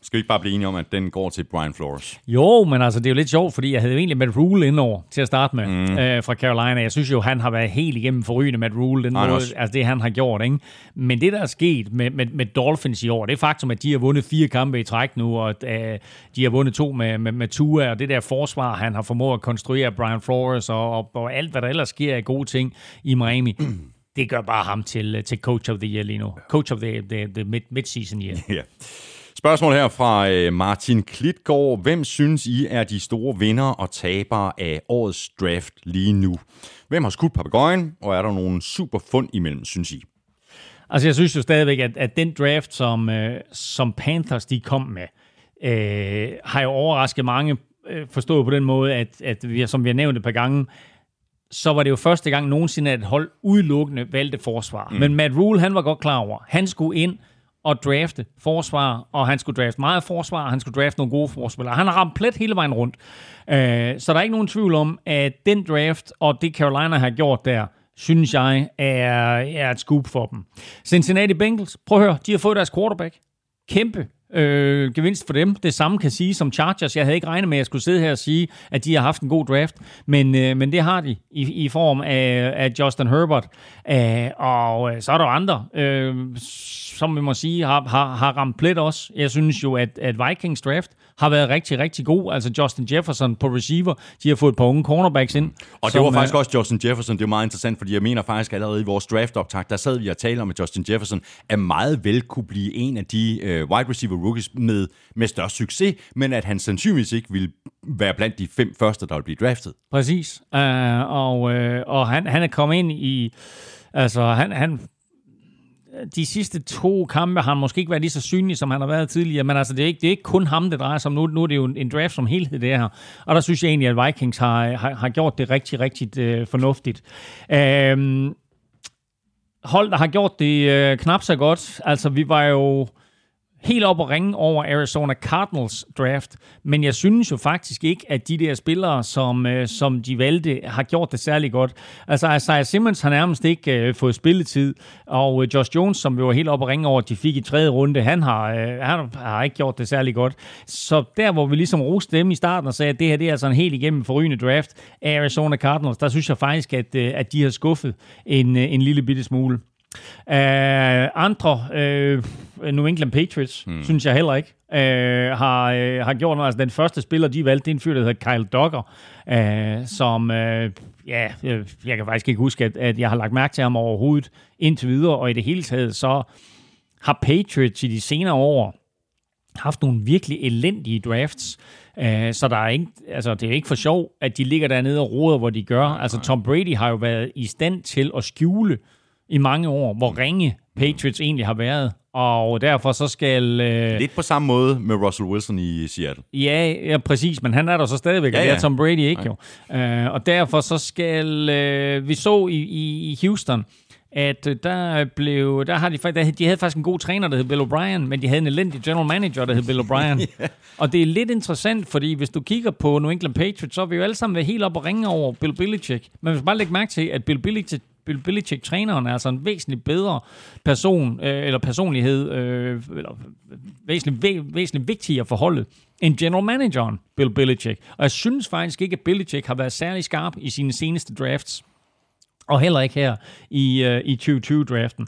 skal vi ikke bare blive enige om, at den går til Brian Flores? Jo, men altså, det er jo lidt sjovt, fordi jeg havde egentlig Matt Rule indover til at starte med mm. øh, fra Carolina. Jeg synes jo, han har været helt igennem forrygende Matt Rule, den måde, altså det han har gjort. Ikke? Men det, der er sket med, med, med Dolphins i år, det er faktum, at de har vundet fire kampe i træk nu, og øh, de har vundet to med, med, med Tua, og det der forsvar, han har formået at konstruere Brian Flores, og, og, og alt, hvad der ellers sker af gode ting i Miami. det gør bare ham til, til coach of the year lige nu. Coach of the, the, the mid, mid-season year. Ja. Spørgsmål her fra øh, Martin Klitgaard. Hvem synes I er de store vinder og tabere af årets draft lige nu? Hvem har skudt papegøjen, og er der nogen super fund imellem, synes I? Altså, jeg synes jo stadigvæk, at, at den draft, som, øh, som Panthers de kom med, øh, har jo overrasket mange, øh, forstået på den måde, at, at vi, som vi har nævnt et par gange, så var det jo første gang nogensinde, at et hold udelukkende valgte forsvar. Mm. Men Matt Rule, han var godt klar over, han skulle ind at drafte forsvar, og han skulle drafte meget forsvar, og han skulle drafte nogle gode forspillere. Han har ramt plet hele vejen rundt. Uh, så der er ikke nogen tvivl om, at den draft, og det Carolina har gjort der, synes jeg, er, er et scoop for dem. Cincinnati Bengals, prøv at høre, de har fået deres quarterback. Kæmpe øh, gevinst for dem. Det samme kan sige som Chargers. Jeg havde ikke regnet med, at jeg skulle sidde her og sige, at de har haft en god draft, men, øh, men det har de i, i form af, af Justin Herbert. Øh, og øh, så er der andre, øh, som vi må sige, har, har, har ramt plet også. Jeg synes jo, at, at Vikings draft har været rigtig, rigtig god. Altså Justin Jefferson på receiver, de har fået et par unge cornerbacks ind. Og det var faktisk også Justin Jefferson, det er meget interessant, fordi jeg mener faktisk allerede i vores draft-optag, der sad vi og talte om, at Justin Jefferson er meget vel kunne blive en af de uh, wide receiver rookies med, med størst succes, men at han sandsynligvis ikke vil være blandt de fem første, der vil blive draftet. Præcis. Uh, og uh, og han, han er kommet ind i... Altså, han, han de sidste to kampe har han måske ikke været lige så synlig, som han har været tidligere, men altså, det er ikke, det er ikke kun ham, det drejer sig om. Nu, nu er det jo en draft som helhed, det her. Og der synes jeg egentlig, at Vikings har, har, har gjort det rigtig, rigtig øh, fornuftigt. Øhm, hold, der har gjort det øh, knap så godt. Altså, vi var jo helt op og ringe over Arizona Cardinals draft, men jeg synes jo faktisk ikke, at de der spillere, som, øh, som de valgte, har gjort det særlig godt. Altså Isaiah Simmons har nærmest ikke øh, fået spilletid, og øh, Josh Jones, som vi var helt op og ringe over, de fik i tredje runde, han har, øh, han har ikke gjort det særlig godt. Så der, hvor vi ligesom roste dem i starten og sagde, at det her det er altså en helt igennem forrygende draft af Arizona Cardinals, der synes jeg faktisk, at, øh, at de har skuffet en, øh, en lille bitte smule. Uh, andre uh, New England Patriots, hmm. synes jeg heller ikke, uh, har, uh, har gjort noget. Altså, den første spiller, de valgte, det er en fyr, der hedder Kyle Duggar, uh, som, uh, ja, jeg kan faktisk ikke huske, at, at jeg har lagt mærke til ham overhovedet indtil videre, og i det hele taget, så har Patriots i de senere år haft nogle virkelig elendige drafts. Uh, så der er ikke, altså, det er ikke for sjov, at de ligger dernede og roder, hvor de gør. Altså, Tom Brady har jo været i stand til at skjule i mange år, hvor ringe Patriots egentlig har været. Og derfor så skal... Øh, Lidt på samme måde med Russell Wilson i Seattle. Ja, ja præcis, men han er der så stadigvæk, ja, ja. og det er Tom Brady ikke jo. Uh, og derfor så skal... Øh, vi så i, i, i Houston, at der blev, der har de, der, de havde faktisk en god træner, der hed Bill O'Brien, men de havde en elendig general manager, der hed Bill O'Brien. yeah. Og det er lidt interessant, fordi hvis du kigger på New England Patriots, så er vi jo alle sammen været helt op og ringe over Bill Belichick. Men hvis bare lægge mærke til, at Bill Belichick Bill Belichick, træneren, er altså en væsentligt bedre person, øh, eller personlighed, øh, eller væsentligt, væ, væsentligt vigtigere forholdet, end general manageren, Bill Belichick. Og jeg synes faktisk ikke, at Belichick har været særlig skarp i sine seneste drafts. Og heller ikke her i, øh, i 2020-draften.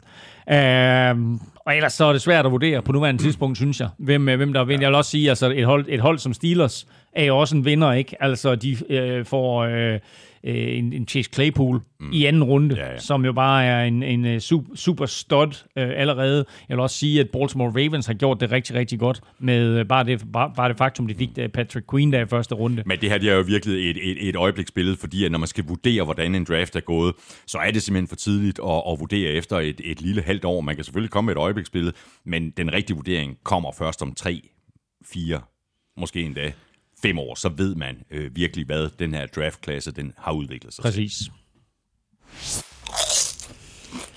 Øh, og ellers så er det svært at vurdere på nuværende tidspunkt, synes jeg, hvem, øh, hvem der vinder. Jeg vil også sige, altså et hold, et hold som Steelers er jo også en vinder, ikke? Altså de øh, får... Øh, øh, en, en Chase Claypool mm. i anden runde, ja, ja. som jo bare er en, en øh, super, super stud øh, allerede. Jeg vil også sige, at Baltimore Ravens har gjort det rigtig, rigtig godt med øh, bare det, bare, bare det faktum, de fik øh, Patrick Queen der i første runde. Men det her det er jo virkelig et, et, et øjebliksbillede, fordi at når man skal vurdere, hvordan en draft er gået, så er det simpelthen for tidligt at, at vurdere efter et, et lille halvt år. Man kan selvfølgelig komme med et øjebliksbillede, men den rigtige vurdering kommer først om tre, fire, måske endda fem år, så ved man øh, virkelig, hvad den her draftklasse den har udviklet sig Præcis.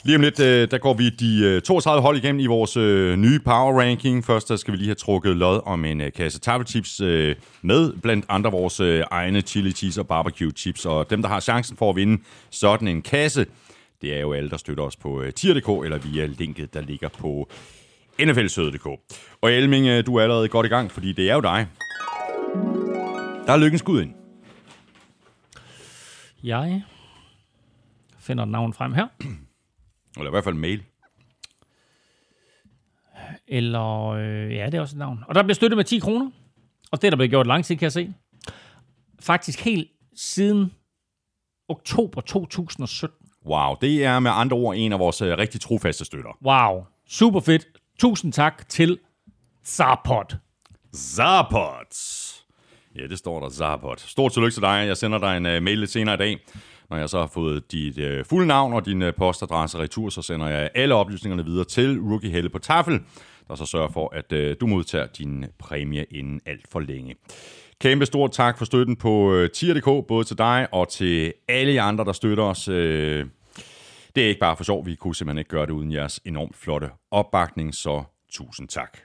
Lige om lidt, øh, der går vi de øh, 32 hold igennem i vores øh, nye power ranking. Først der skal vi lige have trukket lod om en øh, kasse chips øh, med blandt andre vores øh, egne chili cheese og barbecue chips. Og dem, der har chancen for at vinde sådan en kasse, det er jo alle, der støtter os på øh, tier.dk eller via linket, der ligger på nflsøde.dk. Og Elming, øh, du er allerede godt i gang, fordi det er jo dig, der er lykken skud ind. Jeg finder et navn frem her. Eller i hvert fald mail. Eller, øh, ja, det er også et navn. Og der bliver støttet med 10 kroner. Og det er der blevet gjort lang tid, kan jeg se. Faktisk helt siden oktober 2017. Wow, det er med andre ord en af vores uh, rigtig trofaste støtter. Wow, super fedt. Tusind tak til Zarpot. Zarpot. Ja, det står der, Zapot. Stort tillykke til dig. Jeg sender dig en uh, mail lidt senere i dag. Når jeg så har fået dit uh, fulde navn og din uh, postadresse retur, så sender jeg alle oplysningerne videre til Rookie Helle på tafel, der så sørger for, at uh, du modtager din præmie inden alt for længe. Kæmpe stort tak for støtten på uh, tier.dk, både til dig og til alle jer andre, der støtter os. Uh, det er ikke bare for sjov, vi kunne simpelthen ikke gøre det uden jeres enormt flotte opbakning, så tusind tak.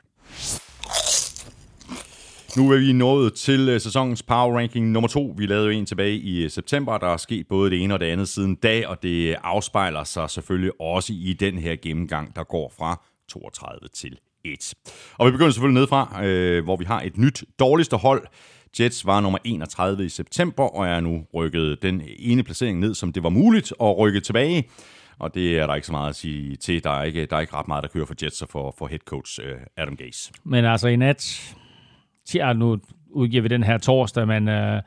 Nu er vi nået til øh, sæsonens Power Ranking nummer to. Vi lavede jo en tilbage i øh, september. Der er sket både det ene og det andet siden dag, og det øh, afspejler sig selvfølgelig også i den her gennemgang, der går fra 32 til 1. Og vi begynder selvfølgelig nedefra, øh, hvor vi har et nyt dårligste hold. Jets var nummer 31 i september, og er nu rykket den ene placering ned, som det var muligt at rykke tilbage. Og det er der ikke så meget at sige til. Der er ikke, der er ikke ret meget, der kører for Jets og for, for head coach Adam Gase. Men altså i nat, ja, nu udgiver vi den her torsdag, men øh,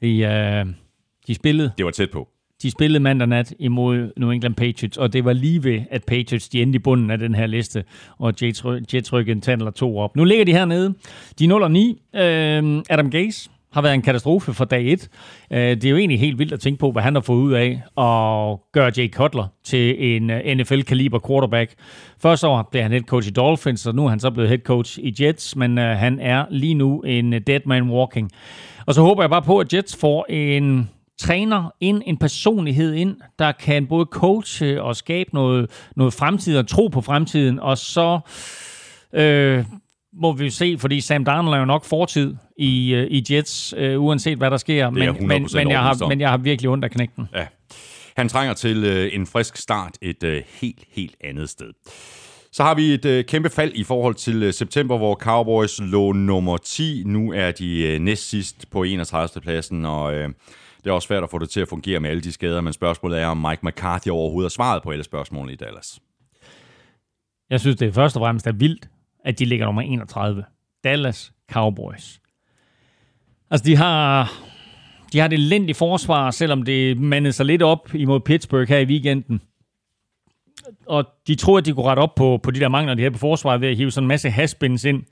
de, øh, de spillede... Det var tæt på. De spillede mandag nat imod New England Patriots, og det var lige ved, at Patriots de endte i bunden af den her liste, og Jets, Jets rykkede en tand eller to op. Nu ligger de hernede. De er 0 og 9. Øh, Adam Gase har været en katastrofe fra dag 1. Øh, det er jo egentlig helt vildt at tænke på, hvad han har fået ud af at gøre Jay Cutler til en øh, NFL-kaliber quarterback. Første år blev han head coach i Dolphins, og nu er han så blevet head coach i Jets, men øh, han er lige nu en dead man walking. Og så håber jeg bare på, at Jets får en træner ind, en personlighed ind, der kan både coache og skabe noget, noget fremtid og tro på fremtiden, og så øh, må vi se, fordi Sam Darnold er jo nok fortid i, øh, i Jets, øh, uanset hvad der sker, men, men, men, jeg har, men jeg har virkelig ondt af knægten. Ja. Han trænger til øh, en frisk start et øh, helt, helt andet sted. Så har vi et øh, kæmpe fald i forhold til øh, september, hvor Cowboys lå nummer 10. Nu er de øh, næst sidst på 31. pladsen, og øh, det er også svært at få det til at fungere med alle de skader, men spørgsmålet er, om Mike McCarthy overhovedet har svaret på alle spørgsmålene i Dallas. Jeg synes, det er først og fremmest er vildt, at de ligger nummer 31. Dallas Cowboys. Altså, de har, de har et elendigt forsvar, selvom det mandede sig lidt op imod Pittsburgh her i weekenden. Og de tror, at de kunne rette op på, på de der mangler, de her på forsvaret ved at hive sådan en masse haspins ind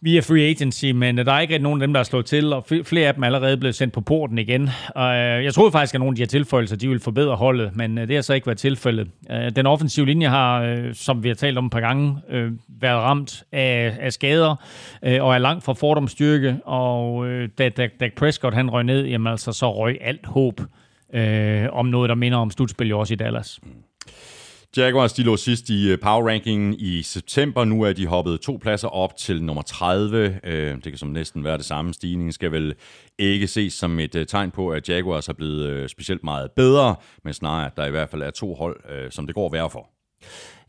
via free agency, men der er ikke nogen af dem, der er slået til, og flere af dem er allerede blevet sendt på porten igen. Og øh, jeg troede faktisk, at nogle af de her tilføjelser, de vil forbedre holdet, men øh, det har så ikke været tilfældet. Øh, den offensive linje har, som vi har talt om et par gange, været ramt af, af skader, og er langt fra fordomsstyrke, og da Dak Prescott han røg ned, jamen altså, så røg alt håb om noget, der minder om slutspil også i Dallas. Mm. Jaguars de lå sidst i øh, power rankingen i september. Nu er de hoppet to pladser op til nummer 30. Øh, det kan som næsten være det samme. Stigningen skal vel ikke ses som et øh, tegn på, at Jaguars er blevet specielt meget bedre, men snarere, at der i hvert fald er to hold, som det går værre for.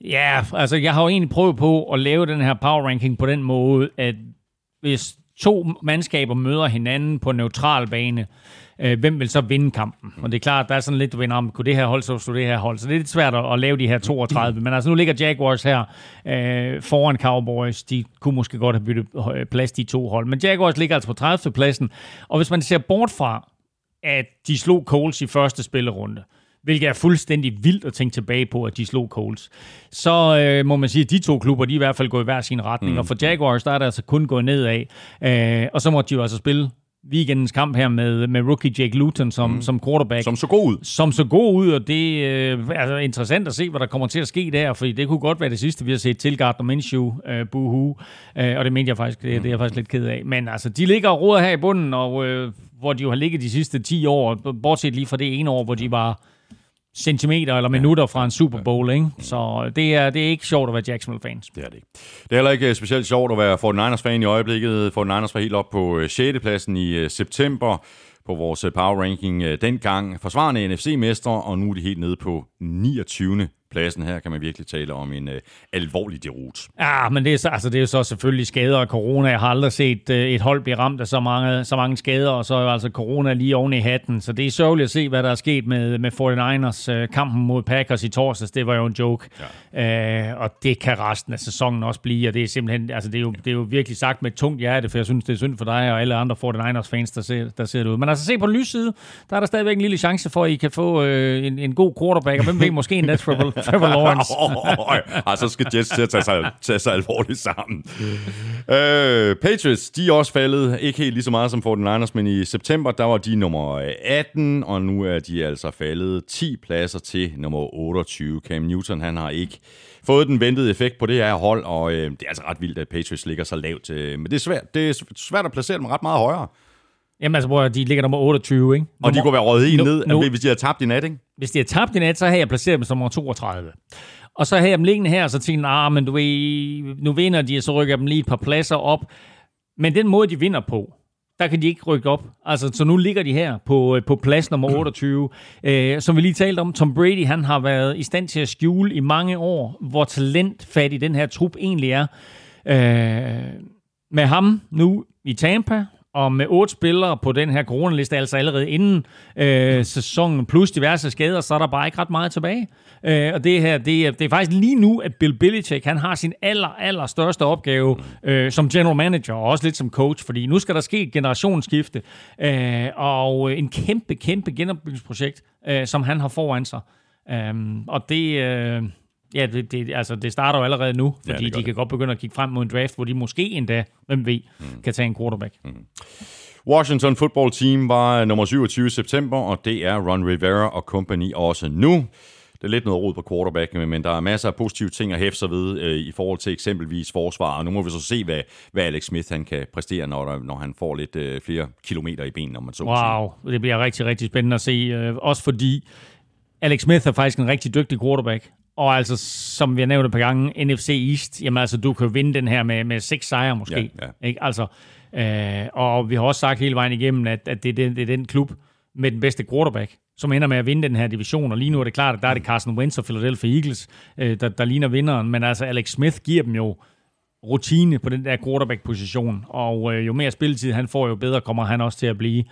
Ja, altså jeg har jo egentlig prøvet på at lave den her power ranking på den måde, at hvis to mandskaber møder hinanden på neutral bane, øh, hvem vil så vinde kampen? Og det er klart, der er sådan lidt, du vinder om, kunne det her hold så stå det her hold? Så det er lidt svært at, at lave de her 32. Men altså nu ligger Jaguars her øh, foran Cowboys. De kunne måske godt have byttet øh, plads, de to hold. Men Jaguars ligger altså på 30. pladsen. Og hvis man ser bort fra, at de slog Coles i første spillerunde, hvilket er fuldstændig vildt at tænke tilbage på, at de slog Coles. Så øh, må man sige, at de to klubber, de er i hvert fald gået i hver sin retning, mm. og for Jaguars, der er det altså kun gået nedad. Øh, og så måtte de jo altså spille weekendens kamp her med, med rookie Jake Luton som, mm. som quarterback. Som så god ud. Som så god ud, og det øh, er altså interessant at se, hvad der kommer til at ske der, fordi det kunne godt være det sidste, vi har set til Gardner Minshew, øh, buhu, øh, og det mente jeg faktisk, det, det er jeg faktisk lidt ked af. Men altså, de ligger og råder her i bunden, og øh, hvor de jo har ligget de sidste 10 år, bortset lige fra det ene år, hvor de var centimeter eller minutter fra en Super Bowl, ikke? Så det er, det er ikke sjovt at være Jacksonville-fans. Det er det ikke. Det er heller ikke specielt sjovt at være 49ers-fan i øjeblikket. 49ers var helt op på 6. Øh, pladsen i øh, september på vores øh, power ranking dengang. Forsvarende NFC-mestre, og nu er de helt nede på 29 pladsen her kan man virkelig tale om en øh, alvorlig derut. Ja, men det er, så, altså, det er jo så selvfølgelig skader og corona. Jeg har aldrig set øh, et hold blive ramt af så mange, så mange skader, og så er altså corona lige oven i hatten. Så det er sørgeligt at se, hvad der er sket med, med 49ers. Øh, kampen mod Packers i torsdags, det var jo en joke. Ja. Øh, og det kan resten af sæsonen også blive, og det er simpelthen, altså det er jo, det er jo virkelig sagt med et tungt hjerte, for jeg synes, det er synd for dig og alle andre 49ers-fans, der ser, der ser det ud. Men altså se på lysside, der er der stadigvæk en lille chance for, at I kan få øh, en, en god quarterback, og hvem ved, måske en Trevor, Trevor Lawrence. oh, så skal Jets til at tage sig, tage sig alvorligt sammen. Uh, Patriots, de er også faldet, ikke helt lige så meget som 49ers, men i september, der var de nummer 18, og nu er de altså faldet 10 pladser til nummer 28. Cam Newton, han har ikke fået den ventede effekt på det her hold, og øh, det er altså ret vildt, at Patriots ligger så lavt. Øh, men det er, svært, det er svært at placere dem ret meget højere. Jamen altså, hvor de ligger nummer 28, ikke? Nummer, og de kunne være røget helt ned, no, hvis de havde tabt i nat, ikke? Hvis de havde tabt i nat, så havde jeg placeret dem som nummer 32. Og så havde jeg dem liggende her, og så tænkte jeg, men du ved, nu vinder de, og så rykker jeg dem lige et par pladser op. Men den måde, de vinder på, der kan de ikke rykke op. Altså, så nu ligger de her på, på plads nummer 28. Øh, som vi lige talte om, Tom Brady, han har været i stand til at skjule i mange år, hvor talentfattig den her trup egentlig er. Øh, med ham nu i Tampa, og med otte spillere på den her coronaliste, altså allerede inden øh, sæsonen, plus diverse skader, så er der bare ikke ret meget tilbage. Øh, og det her, det er, det er faktisk lige nu, at Bill Belichick, han har sin aller, aller største opgave øh, som general manager, og også lidt som coach, fordi nu skal der ske et generationsskifte, øh, og en kæmpe, kæmpe genopbygningsprojekt, øh, som han har foran sig. Øh, og det... Øh, Ja, det, det, altså, det starter jo allerede nu, fordi ja, de kan det. godt begynde at kigge frem mod en draft, hvor de måske endda, hvem ved, mm. kan tage en quarterback. Mm. Washington Football Team var nummer 27 september, og det er Ron Rivera og company også nu. det er lidt noget rod på quarterback, men der er masser af positive ting at hæfte sig ved øh, i forhold til eksempelvis forsvar. Og nu må vi så se, hvad, hvad Alex Smith han kan præstere, når, der, når han får lidt øh, flere kilometer i benene, om man så Wow, sige. det bliver rigtig, rigtig spændende at se. Øh, også fordi Alex Smith er faktisk en rigtig dygtig quarterback. Og altså, som vi har nævnt et par gange, NFC East, jamen altså, du kan vinde den her med, med seks sejre måske. Ja, ja. Ikke? Altså, øh, og vi har også sagt hele vejen igennem, at, at det, det, det er den klub med den bedste quarterback, som ender med at vinde den her division. Og lige nu er det klart, at der er det Carson Wentz og Philadelphia Eagles, øh, der, der ligner vinderen. Men altså, Alex Smith giver dem jo rutine på den der quarterback-position, og øh, jo mere spilletid han får, jo bedre kommer han også til at blive.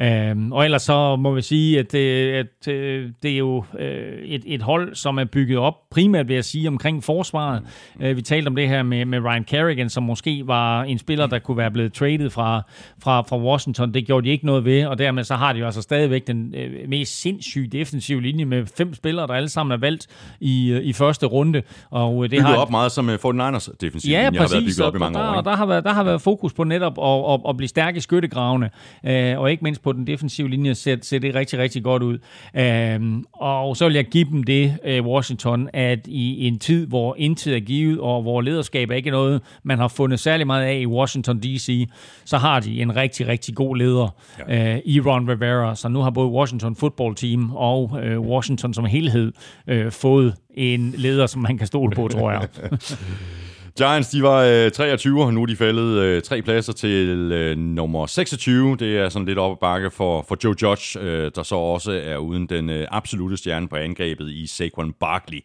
Øhm, og ellers så må vi sige, at, det, at øh, det er jo øh, et, et hold, som er bygget op primært, vil jeg sige, omkring forsvaret. Øh, vi talte om det her med, med Ryan Kerrigan, som måske var en spiller, der kunne være blevet traded fra, fra, fra Washington. Det gjorde de ikke noget ved, og dermed så har de jo altså stadigvæk den øh, mest sindssyge defensive linje med fem spillere, der alle sammen er valgt i, øh, i første runde. Og øh, det har op meget som 49ers defensive ja, linje præcis, har været bygget op i mange der, år. Ikke? Der har, været, der har været fokus på netop at, at, at blive stærk i skyttegravene, øh, og ikke mindst på den defensive linje ser, ser det rigtig, rigtig godt ud. Øhm, og så vil jeg give dem det, øh, Washington, at i en tid, hvor intet er givet, og hvor lederskab er ikke noget, man har fundet særlig meget af i Washington D.C., så har de en rigtig, rigtig god leder ja. øh, i Ron Rivera. Så nu har både Washington Football Team og øh, Washington som helhed øh, fået en leder, som man kan stole på, tror jeg. Giants, de var øh, 23, og nu er de faldet øh, tre pladser til øh, nummer 26. Det er sådan lidt op ad bakke for, for Joe Judge, øh, der så også er uden den øh, absolute stjerne på angrebet i Saquon Barkley.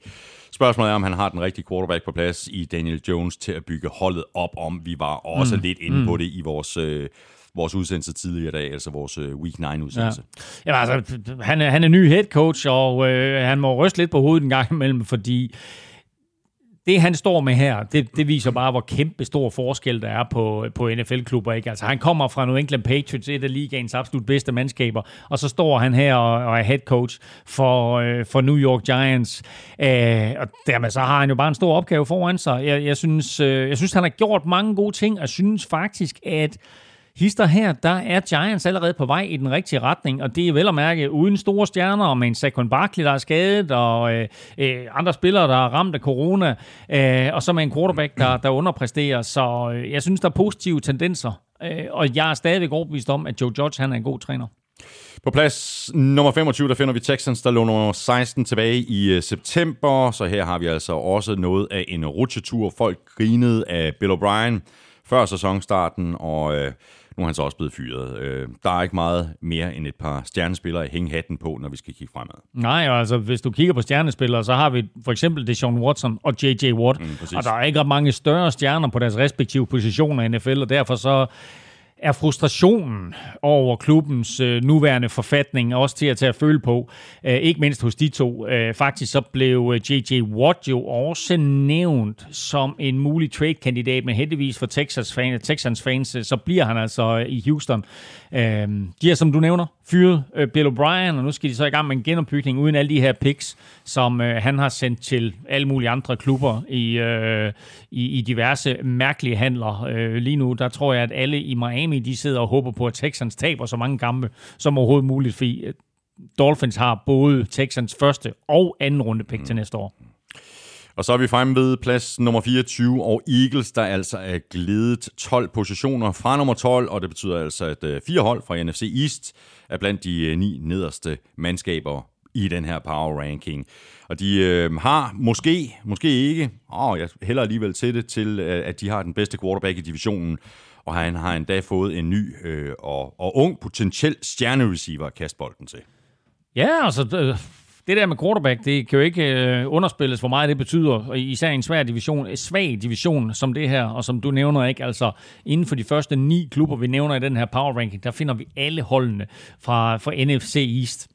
Spørgsmålet er, om han har den rigtige quarterback på plads i Daniel Jones til at bygge holdet op om. Vi var også mm. lidt inde mm. på det i vores... Øh, vores udsendelse tidligere i dag, altså vores uh, Week 9-udsendelse. Ja. Jamen, altså, han er, han er ny head coach, og øh, han må ryste lidt på hovedet en gang imellem, fordi det han står med her, det, det viser bare, hvor kæmpe stor forskel der er på, på NFL-klubber. Ikke? Altså, han kommer fra New England Patriots, et af ligaens absolut bedste mandskaber, og så står han her og, og er head coach for, øh, for New York Giants. Øh, og dermed så har han jo bare en stor opgave foran sig. Jeg, jeg, synes, øh, jeg synes, han har gjort mange gode ting, og jeg synes faktisk, at hister her, der er Giants allerede på vej i den rigtige retning, og det er vel at mærke uden store stjerner, og med en Saquon Barkley, der er skadet, og øh, øh, andre spillere, der er ramt af corona, øh, og så med en quarterback, der, der underpræsterer. Så øh, jeg synes, der er positive tendenser, øh, og jeg er stadigvæk overbevist om, at Joe Judge han er en god træner. På plads nummer 25, der finder vi Texans, der lå nummer 16 tilbage i øh, september, så her har vi altså også noget af en rutsjetur. Folk grinede af Bill O'Brien før sæsonstarten, og øh, nu er han så også blevet fyret. Øh, der er ikke meget mere end et par stjernespillere at hænge hatten på, når vi skal kigge fremad. Nej, altså hvis du kigger på stjernespillere, så har vi for eksempel Deshaun Watson og J.J. Watt. Mm, og der er ikke ret mange større stjerner på deres respektive positioner i NFL, og derfor så er frustrationen over klubbens øh, nuværende forfatning også til at tage at føle på. Øh, ikke mindst hos de to. Øh, faktisk så blev øh, J.J. Watt jo også nævnt som en mulig trade-kandidat, men heldigvis for Texas fans, Texans fans, øh, så bliver han altså øh, i Houston. Øh, de er, som du nævner, fyret øh, Bill O'Brien, og nu skal de så i gang med en genopbygning uden alle de her picks, som øh, han har sendt til alle mulige andre klubber i, øh, i, i diverse mærkelige handler. Øh, lige nu, der tror jeg, at alle i Miami, de sidder og håber på, at Texans taber så mange kampe som overhovedet muligt, fordi øh, Dolphins har både Texans første og anden runde pick mm. til næste år. Og så er vi fremme ved plads nummer 24, og Eagles, der altså er glædet 12 positioner fra nummer 12, og det betyder altså, at øh, fire hold fra NFC East er blandt de øh, ni nederste mandskaber i den her power ranking. Og de øh, har måske, måske ikke, åh, jeg hælder alligevel til det, til at de har den bedste quarterback i divisionen, og han har endda fået en ny øh, og, og ung potentiel stjernereceiver at kaste bolden til. Ja, altså øh, det der med quarterback, det kan jo ikke øh, underspilles, hvor meget det betyder, især i en svær division, en svag division som det her, og som du nævner ikke, altså inden for de første ni klubber, vi nævner i den her power ranking, der finder vi alle holdene fra, fra NFC East.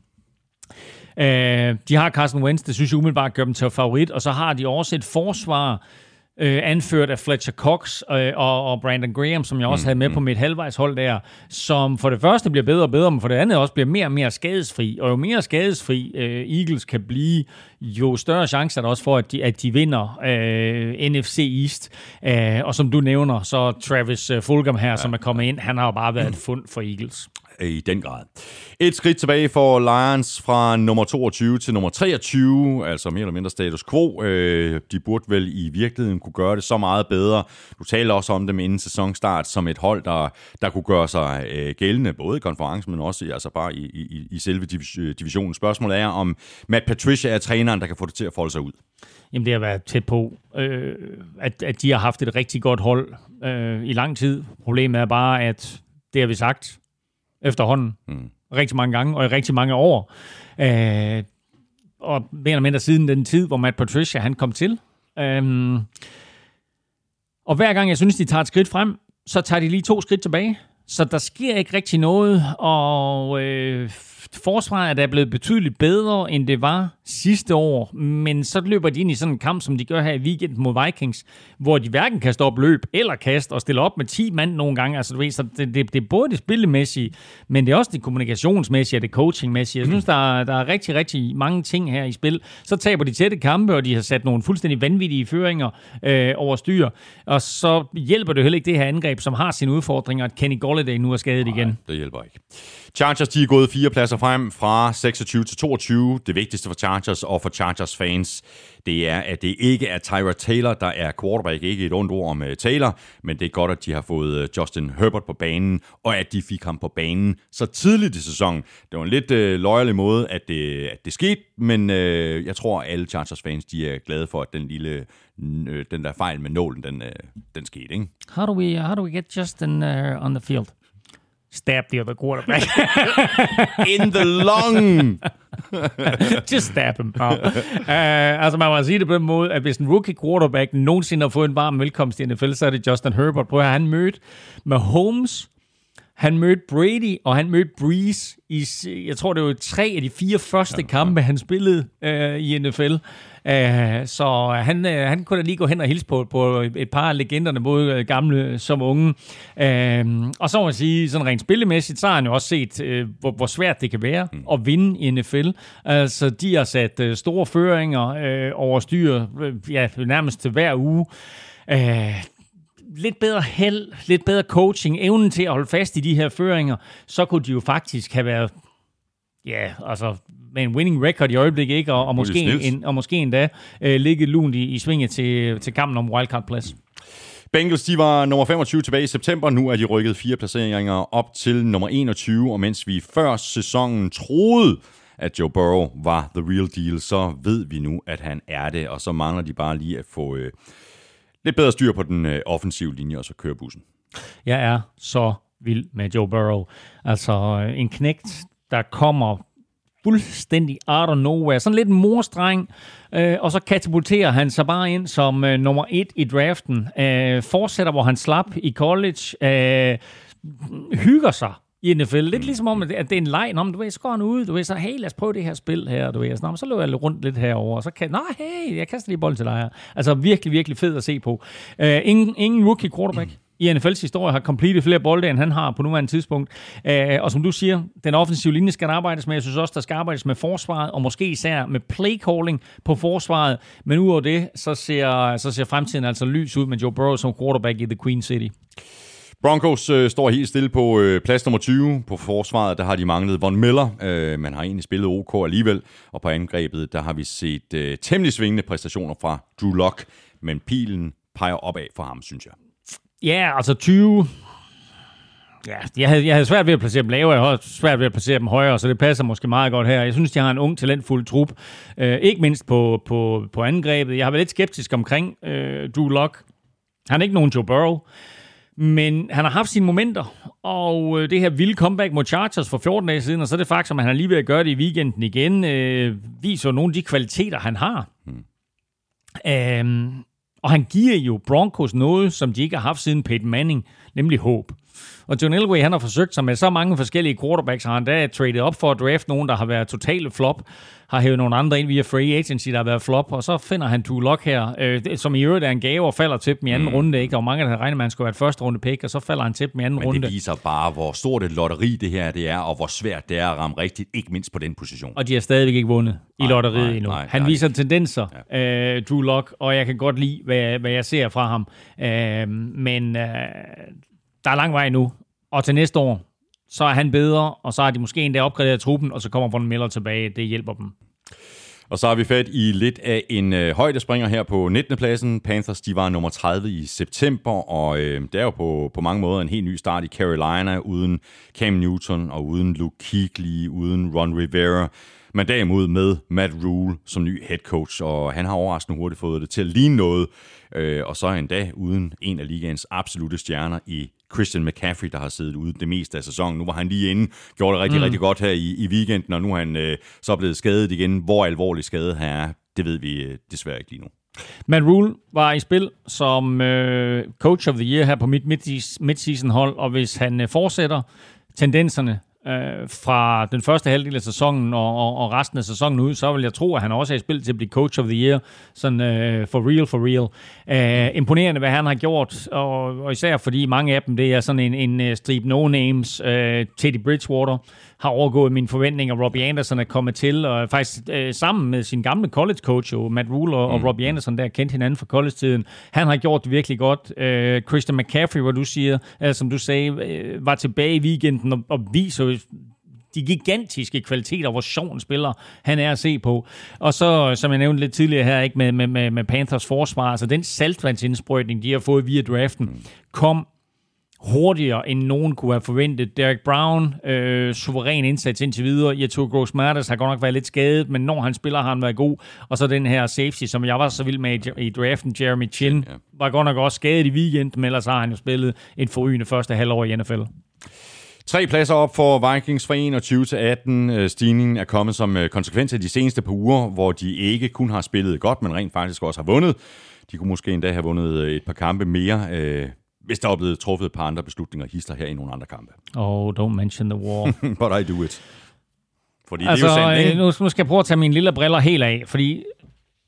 Øh, de har Carson Wentz, det synes jeg umiddelbart gør dem til favorit, og så har de også et forsvar, øh, anført af Fletcher Cox øh, og, og Brandon Graham, som jeg også mm, havde med mm. på mit halvvejshold der, som for det første bliver bedre og bedre, men for det andet også bliver mere og mere skadesfri. Og jo mere skadesfri øh, Eagles kan blive, jo større chance er der også for, at de, at de vinder øh, NFC East. Øh, og som du nævner, så Travis øh, Fulgham her, ja. som er kommet ind, han har jo bare været et fund for Eagles i den grad. Et skridt tilbage for Lions fra nummer 22 til nummer 23, altså mere eller mindre status quo. Øh, de burde vel i virkeligheden kunne gøre det så meget bedre. Du taler også om dem inden sæsonstart som et hold, der, der kunne gøre sig øh, gældende, både i konferencen, men også altså bare i, i, i selve divisionen. Spørgsmålet er, om Matt Patricia er træner træneren, der kan få det til at folde sig ud. Jamen det har været tæt på, øh, at, at de har haft et rigtig godt hold øh, i lang tid. Problemet er bare, at det har vi sagt efterhånden. Mm. Rigtig mange gange, og i rigtig mange år. Øh, og mere eller mindre siden den tid, hvor Matt Patricia han kom til. Øh, og hver gang jeg synes, de tager et skridt frem, så tager de lige to skridt tilbage. Så der sker ikke rigtig noget, og øh, forsvaret er blevet betydeligt bedre, end det var sidste år, men så løber de ind i sådan en kamp, som de gør her i weekend mod Vikings, hvor de hverken kan stoppe løb eller kast og stille op med 10 mand nogle gange. Altså, du ved, så det, det, det er både det spillemæssige, men det er også det kommunikationsmæssige og det coachingmæssige. Jeg synes, der er, der er rigtig, rigtig mange ting her i spil. Så taber de tætte kampe, og de har sat nogle fuldstændig vanvittige føringer øh, over styr, og så hjælper det heller ikke det her angreb, som har sine udfordringer, at Kenny Golladay nu er skadet Nej, igen. det hjælper ikke. Chargers de er gået fire pladser frem fra 26 til 22. Det vigtigste for Chargers og for Chargers fans, det er, at det ikke er Tyra Taylor, der er quarterback. Ikke et ondt ord om øh, Taylor, men det er godt, at de har fået øh, Justin Herbert på banen, og at de fik ham på banen så tidligt i sæsonen. Det var en lidt øh, løjerlig måde, at det, at det skete, men øh, jeg tror, at alle Chargers fans de er glade for, at den lille øh, den der fejl med nålen, den, øh, den skete. Ikke? How do we, uh, how do we get Justin uh, on the field? Stab the other quarterback. In the lung! Just stab him. Ja. Uh, altså man må sige det på den måde, at hvis en rookie quarterback nogensinde har fået en varm velkomst i NFL, så er det Justin Herbert. På han mødt med Holmes, han mødte Brady, og han mødte Breeze i, jeg tror det var tre af de fire første kampe, han spillede uh, i NFL. Uh, så han, uh, han kunne da lige gå hen og hilse på, på et par af legenderne, både gamle som unge. Uh, og så må man sige, sådan rent spillemæssigt, så har han jo også set, uh, hvor, hvor svært det kan være mm. at vinde i NFL. Altså, de har sat uh, store føringer uh, over styr, uh, ja, nærmest til hver uge. Uh, lidt bedre held, lidt bedre coaching, evnen til at holde fast i de her føringer, så kunne de jo faktisk have været, ja, altså med en winning record i øjeblikket, ikke? Og, og, måske, en, og måske endda øh, ligge lunt i, i svinget til, til kampen om wildcard-plads. Bengals, de var nummer 25 tilbage i september. Nu er de rykket fire placeringer op til nummer 21, og mens vi før sæsonen troede, at Joe Burrow var the real deal, så ved vi nu, at han er det, og så mangler de bare lige at få, øh, lidt bedre styr på den øh, offensive linje, og så kører bussen. Jeg er så vild med Joe Burrow. Altså øh, en knægt, der kommer fuldstændig out of nowhere. Sådan lidt en morstreng, øh, og så katapulterer han sig bare ind som øh, nummer et i draften. Øh, fortsætter, hvor han slap i college. Øh, hygger sig i NFL. Lidt ligesom om, at det er en leg. Nå, men du ved, så går han ud, du ved, så hey, lad os prøve det her spil her, du ved. Så, så løber jeg rundt lidt herover og så kan nej, hey, jeg kaster lige bolden til dig her. Altså virkelig, virkelig fed at se på. Uh, ingen, ingen rookie quarterback i NFL's historie har completet flere bolde, end han har på nuværende tidspunkt. Øh, og som du siger, den offensive linje skal der arbejdes med. Jeg synes også, der skal arbejdes med forsvaret, og måske især med play calling på forsvaret. Men udover det, så ser, så ser fremtiden altså lys ud med Joe Burrow som quarterback i The Queen City. Broncos øh, står helt stille på øh, plads nummer 20. På forsvaret, der har de manglet Von Miller. Øh, man har egentlig spillet OK alligevel. Og på angrebet, der har vi set øh, temmelig svingende præstationer fra Drew Lock. Men pilen peger opad for ham, synes jeg. Ja, altså 20... Ja, jeg havde, jeg havde svært ved at placere dem lavere, jeg havde svært ved at placere dem højere, så det passer måske meget godt her. Jeg synes, de har en ung, talentfuld trup. Øh, ikke mindst på, på, på angrebet. Jeg har været lidt skeptisk omkring øh, Drew Lock. Han er ikke nogen Joe Burrow. Men han har haft sine momenter, og øh, det her vilde comeback mod Chargers for 14 dage siden, og så er det faktisk, at han er lige ved at gøre det i weekenden igen, øh, viser nogle af de kvaliteter, han har. Øhm, og han giver jo Broncos noget, som de ikke har haft siden Peyton Manning, nemlig håb. Og John Elway, han har forsøgt sig med så mange forskellige quarterbacks, har han da traded op for at draft nogen, der har været totale flop har hævet nogle andre ind via free agency, der har været flop, og så finder han Drew Lock her, øh, som i øvrigt er en gave og falder til dem i anden mm. runde. Ikke? Var mange, der havde regnet med, at han skulle være et første runde pick, og så falder han til dem i anden Men runde. det viser bare, hvor stort et lotteri det her det er, og hvor svært det er at ramme rigtigt, ikke mindst på den position. Og de har stadigvæk ikke vundet i Nej, lotteriet nej, endnu. nej, han nej. viser tendenser, ja. øh, Drew Lock, og jeg kan godt lide, hvad, hvad jeg ser fra ham. Øh, men øh, der er lang vej nu, og til næste år, så er han bedre, og så har de måske endda opgraderet truppen, og så kommer Von Miller tilbage. Det hjælper dem. Og så har vi fat i lidt af en øh, højdespringer her på 19. pladsen. Panthers, de var nummer 30 i september, og øh, det er jo på, på mange måder en helt ny start i Carolina, uden Cam Newton og uden Luke Kuechly, uden Ron Rivera. Men derimod med Matt Rule som ny head coach, og han har overraskende hurtigt fået det til at ligne noget. Øh, og så endda uden en af ligaens absolute stjerner i Christian McCaffrey, der har siddet ude det meste af sæsonen. Nu var han lige inde, gjorde det rigtig, mm. rigtig godt her i, i weekenden, og nu er han øh, så blevet skadet igen. Hvor alvorlig skade han er, det ved vi øh, desværre ikke lige nu. Matt Rule var i spil som øh, coach of the year her på mit midseason hold, og hvis han øh, fortsætter tendenserne øh, fra den første halvdel af sæsonen og, og, og resten af sæsonen ud, så vil jeg tro, at han også er i spil til at blive coach of the year, sådan øh, for real, for real. Øh, imponerende, hvad han har gjort, og, og især fordi mange af dem, det er sådan en, en øh, strip no-names. Øh, Teddy Bridgewater har overgået mine forventninger. Robbie Anderson er kommet til, og faktisk øh, sammen med sin gamle college coach, jo, Matt Rule og, mm. og Robbie Anderson, der kendte hinanden fra college-tiden. Han har gjort det virkelig godt. Øh, Christian McCaffrey, hvor du siger, øh, som du sagde, øh, var tilbage i weekenden og, og viser de gigantiske kvaliteter, hvor sjov en spiller han er at se på. Og så, som jeg nævnte lidt tidligere her, ikke med, med, med Panthers forsvar, altså den saltvandsindsprøjtning, de har fået via draften, kom hurtigere, end nogen kunne have forventet. Derek Brown, øh, suveræn indsats indtil videre. Jeg tror, Gross Matters har godt nok været lidt skadet, men når han spiller, har han været god. Og så den her safety, som jeg var så vild med i, i draften, Jeremy Chin, ja. var godt nok også skadet i weekenden, men ellers har han jo spillet et forrygende første halvår i NFL. Tre pladser op for Vikings fra 21 til 18. Stigningen er kommet som øh, konsekvens af de seneste par uger, hvor de ikke kun har spillet godt, men rent faktisk også har vundet. De kunne måske endda have vundet øh, et par kampe mere, øh, hvis der var blevet truffet et par andre beslutninger hister her i nogle andre kampe. Oh, don't mention the war. But I do it. Fordi altså, det er jo sandt, ikke? Nu, nu skal jeg prøve at tage mine lille briller helt af, fordi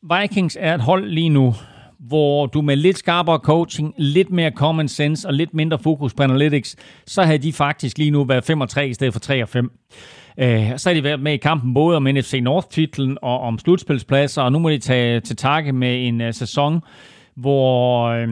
Vikings er et hold lige nu, hvor du med lidt skarpere coaching, lidt mere common sense og lidt mindre fokus på analytics, så havde de faktisk lige nu været 5 og 3 i stedet for 3 og 5. Øh, så har de været med i kampen både om NFC North-titlen og om slutspilspladser, og nu må de tage til takke med en uh, sæson, hvor... Øh,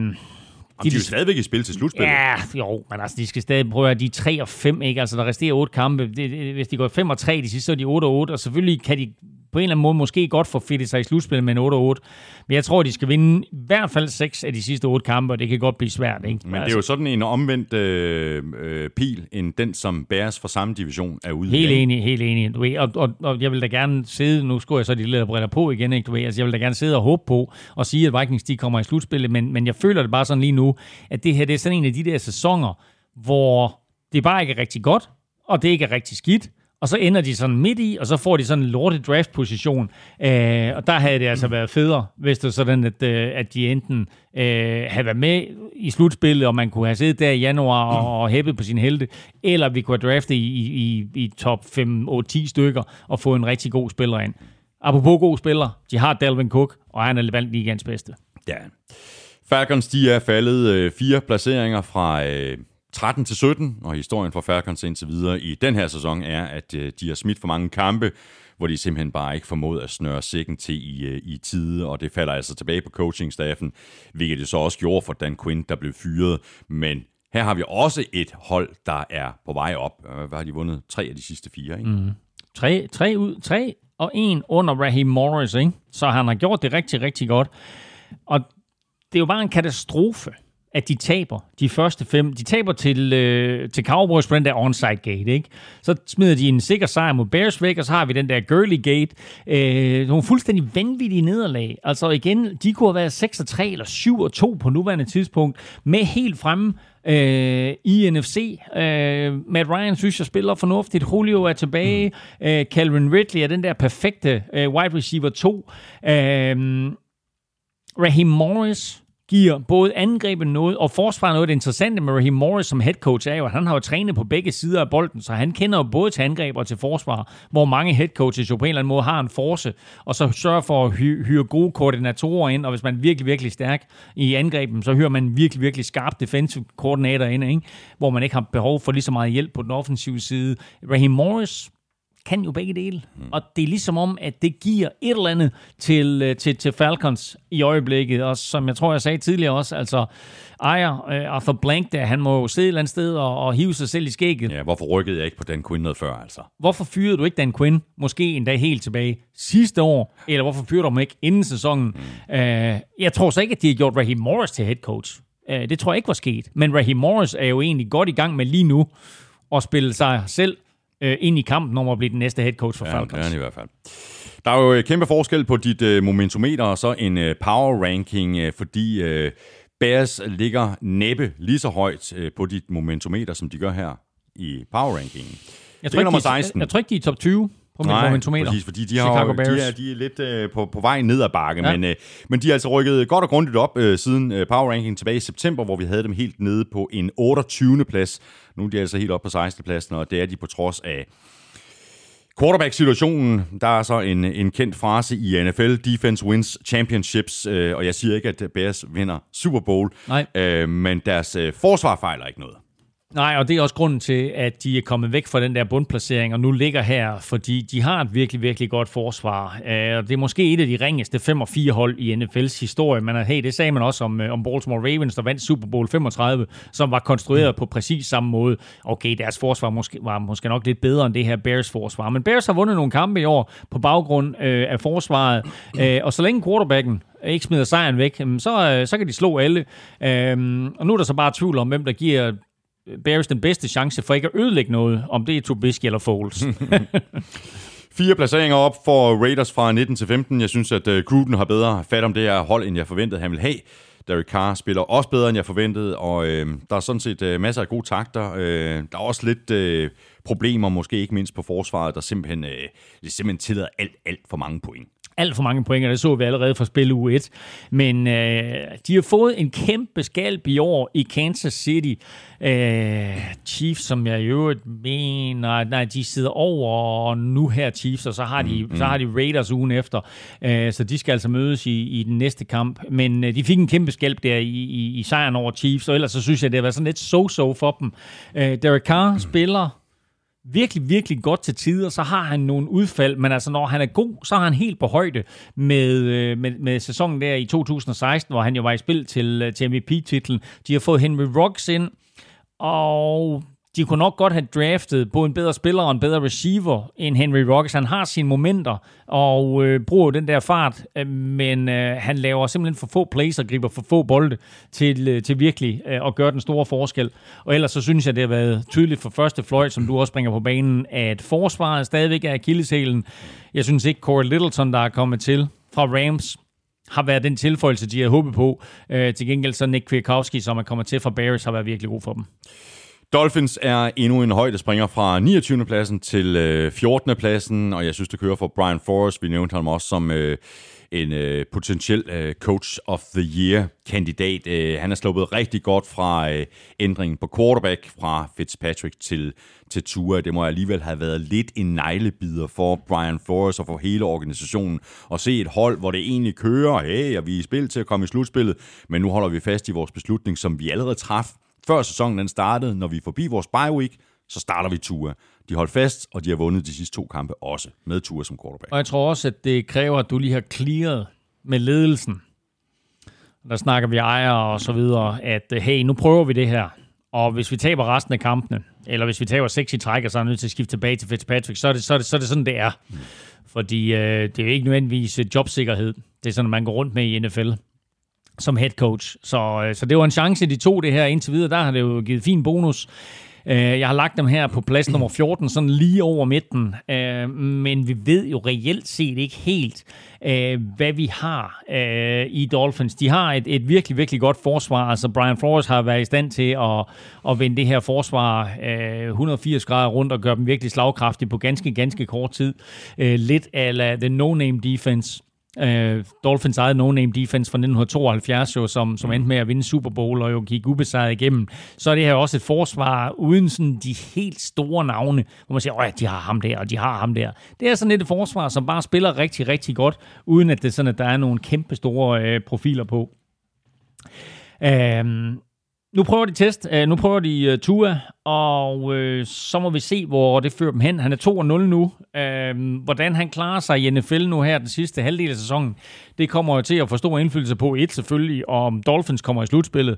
de, de er jo stadigvæk i spil til slutspillet. Ja, jo, men altså, de skal stadig prøve at de er 3 og 5, ikke? Altså, der resterer 8 kampe. Det, det, hvis de går 5 og 3 de sidste, så er de 8 og 8, og selvfølgelig kan de på en eller anden måde måske godt få fedtet sig i slutspillet med en 8 og 8. Men jeg tror, de skal vinde i hvert fald 6 af de sidste 8 kampe, og det kan godt blive svært, ikke? Men det er jo sådan en omvendt øh, øh, pil, end den, som bæres fra samme division er ude. Helt enig, helt enig. Du ved, og, og, og, jeg vil da gerne sidde, nu skulle jeg så de lidt briller på igen, ikke? Du ved, altså, jeg vil da gerne sidde og håbe på og sige, at Vikings de kommer i slutspillet, men, men jeg føler det bare sådan lige nu, at det her det er sådan en af de der sæsoner, hvor det bare ikke er rigtig godt, og det ikke er rigtig skidt, og så ender de sådan midt i, og så får de sådan en lortet draft-position. Øh, og der havde det altså været federe, hvis det var sådan, at, øh, at de enten øh, havde været med i slutspillet, og man kunne have siddet der i januar og, og hæppet på sin helte, eller vi kunne have draftet i, i, i top 5, 8, 10 stykker og få en rigtig god spiller ind. Apropos god spiller, de har Dalvin Cook, og han er valgt ligands bedste. Ja. Falcons, de er faldet øh, fire placeringer fra... Øh 13 til 17, og historien for Falcons indtil videre i den her sæson er, at øh, de har smidt for mange kampe, hvor de simpelthen bare ikke formåede at snøre sækken til i, øh, i tide, og det falder altså tilbage på coachingstaffen, hvilket det så også gjorde for Dan Quinn, der blev fyret. Men her har vi også et hold, der er på vej op. Øh, hvad har de vundet? Tre af de sidste fire, ikke? Mm. Tre, tre ud, tre og en under Raheem Morris, ikke? Så han har gjort det rigtig, rigtig godt. Og det er jo bare en katastrofe, at de taber de første fem. De taber til, øh, til Cowboys på den der onside gate, ikke? Så smider de en sikker sejr mod Bears væk, og så har vi den der Gurley gate. Øh, nogle fuldstændig vanvittige nederlag. Altså igen, de kunne have været 6 3 eller 7 2 på nuværende tidspunkt, med helt fremme øh, i NFC. Øh, Matt Ryan synes jeg spiller fornuftigt. Julio er tilbage. Mm. Øh, Calvin Ridley er den der perfekte øh, wide receiver 2. Øh, Raheem Morris giver både angrebet noget og forsvaret noget. Det interessante med Raheem Morris som head coach er jo, at han har jo trænet på begge sider af bolden, så han kender jo både til angreb og til forsvar, hvor mange head coaches jo på en eller anden måde har en force, og så sørger for at hy- hyre gode koordinatorer ind, og hvis man er virkelig, virkelig stærk i angrebet, så hører man virkelig, virkelig skarp defensive koordinator ind, ikke? hvor man ikke har behov for lige så meget hjælp på den offensive side. Raheem Morris kan jo begge dele. Mm. Og det er ligesom om, at det giver et eller andet til, øh, til, til Falcons i øjeblikket. Og som jeg tror, jeg sagde tidligere også, altså ejer uh, Arthur Blank der, han må jo sidde et eller andet sted og, og hive sig selv i skægget. Ja, hvorfor rykkede jeg ikke på Dan Quinn noget før, altså? Hvorfor fyrede du ikke Dan Quinn, måske en dag helt tilbage sidste år, eller hvorfor fyrede du ham ikke inden sæsonen? Mm. Uh, jeg tror så ikke, at de har gjort Raheem Morris til head coach. Uh, det tror jeg ikke var sket. Men Raheem Morris er jo egentlig godt i gang med lige nu at spille sig selv øh, ind i kampen om at blive den næste head coach for Ja, Falcons. det er i hvert fald. Der er jo øh, kæmpe forskel på dit øh, momentometer og så en øh, power ranking, øh, fordi øh, Bears ligger næppe lige så højt øh, på dit momentometer, som de gør her i power rankingen. Jeg er nummer de, jeg, 16. jeg tror ikke, de er i top 20 på mit momentometer. præcis, fordi de, har, jo- de, er, de er lidt øh, på, på vej ned ad bakke, Ja. men, øh, men de er altså rykket godt og grundigt op øh, siden øh, Power Ranking tilbage i september, hvor vi havde dem helt nede på en 28. plads. Nu er de altså helt op på 16. pladsen, og det er de på trods af Quarterback-situationen, der er så en, en kendt frase i NFL, defense wins championships, øh, og jeg siger ikke, at Bears vinder Super Bowl, Nej. øh, men deres øh, forsvar fejler ikke noget. Nej, og det er også grunden til, at de er kommet væk fra den der bundplacering, og nu ligger her, fordi de har et virkelig, virkelig godt forsvar. Øh, og det er måske et af de ringeste 5 og 4 hold i NFL's historie, men hey, det sagde man også om, øh, om Baltimore Ravens, der vandt Super Bowl 35, som var konstrueret på præcis samme måde. Okay, deres forsvar måske, var måske nok lidt bedre end det her Bears forsvar, men Bears har vundet nogle kampe i år på baggrund øh, af forsvaret, øh, og så længe quarterbacken ikke smider sejren væk, så, øh, så kan de slå alle. Øhm, og nu er der så bare tvivl om, hvem der giver Bears den bedste chance for ikke at ødelægge noget, om det er Trubisky eller Foles. Fire placeringer op for Raiders fra 19 til 15. Jeg synes, at uh, Gruden har bedre fat om det her hold, end jeg forventede, han ville have. Derek Carr spiller også bedre, end jeg forventede, og øh, der er sådan set øh, masser af gode takter. Øh, der er også lidt øh, problemer, måske ikke mindst på forsvaret, der simpelthen, øh, det simpelthen tillader alt, alt for mange point. Alt for mange point, og det så vi allerede fra spil uge 1. Men øh, de har fået en kæmpe skalp i år i Kansas City. Øh, Chiefs, som jeg i øvrigt mener, nej, de sidder over nu her Chiefs, og så har de, mm, mm. Så har de Raiders ugen efter. Øh, så de skal altså mødes i, i den næste kamp. Men øh, de fik en kæmpe skalp der i, i, i sejren over Chiefs, og ellers så synes jeg, det har været sådan lidt so-so for dem. Øh, Derek Carr mm. spiller virkelig, virkelig godt til tider, så har han nogle udfald, men altså når han er god, så er han helt på højde med, øh, med, med sæsonen der i 2016, hvor han jo var i spil til, øh, til MVP-titlen. De har fået Henry Ruggs ind, og de kunne nok godt have draftet både en bedre spiller og en bedre receiver end Henry Rocks. Han har sine momenter og øh, bruger den der fart, øh, men øh, han laver simpelthen for få plays og griber for få bolde til, øh, til virkelig øh, at gøre den store forskel. Og ellers så synes jeg, det har været tydeligt for første fløjt, som du også bringer på banen, at forsvaret stadigvæk er akilleshælen. Jeg synes ikke, Corey Littleton, der er kommet til fra Rams, har været den tilføjelse, de har håbet på. Øh, til gengæld så Nick Kwiatkowski, som er kommet til fra Bears, har været virkelig god for dem. Dolphins er endnu en højdespringer fra 29. pladsen til øh, 14. pladsen, og jeg synes, det kører for Brian Forrest. Vi nævnte ham også som øh, en øh, potentiel øh, Coach of the Year-kandidat. Øh, han er sluppet rigtig godt fra øh, ændringen på quarterback fra Fitzpatrick til, til Tua. Det må alligevel have været lidt en neglebider for Brian Forrest og for hele organisationen at se et hold, hvor det egentlig kører. Hey, og vi er i spil til at komme i slutspillet, men nu holder vi fast i vores beslutning, som vi allerede traf før sæsonen den startede, når vi er forbi vores bye week, så starter vi Tua. De holdt fast, og de har vundet de sidste to kampe også med Tua som quarterback. Og jeg tror også, at det kræver, at du lige har clearet med ledelsen. Der snakker vi ejer og så videre, at øh, hey, nu prøver vi det her. Og hvis vi taber resten af kampene, eller hvis vi taber seks i træk, og så er nødt til at skifte tilbage til Fitzpatrick, så er det, så er det, så er det sådan, det er. Mm. Fordi øh, det er jo ikke nødvendigvis jobsikkerhed. Det er sådan, man går rundt med i NFL som head coach. Så, øh, så det var en chance, de to det her indtil videre. Der har det jo givet fin bonus. Øh, jeg har lagt dem her på plads nummer 14, sådan lige over midten. Øh, men vi ved jo reelt set ikke helt, hvad vi har i Dolphins. De har et, et virkelig, virkelig godt forsvar. Altså Brian Flores har været i stand til at, at vende det her forsvar 180 grader rundt og gøre dem virkelig slagkraftige på ganske, ganske kort tid. Lidt af the no-name defense Uh, Dolphins eget no-name defense fra 1972, jo, som, som endte med at vinde Super Bowl og jo gik ubesejret igennem, så er det her også et forsvar uden sådan de helt store navne, hvor man siger, at de har ham der, og de har ham der. Det er sådan et forsvar, som bare spiller rigtig, rigtig godt, uden at det sådan, at der er nogle kæmpe store uh, profiler på. Uh, nu prøver de test, øh, nu prøver de uh, Tua, og øh, så må vi se, hvor det fører dem hen. Han er 2-0 nu. Øh, hvordan han klarer sig i NFL nu her den sidste halvdel af sæsonen, det kommer jo til at få stor indflydelse på et selvfølgelig, om Dolphins kommer i slutspillet.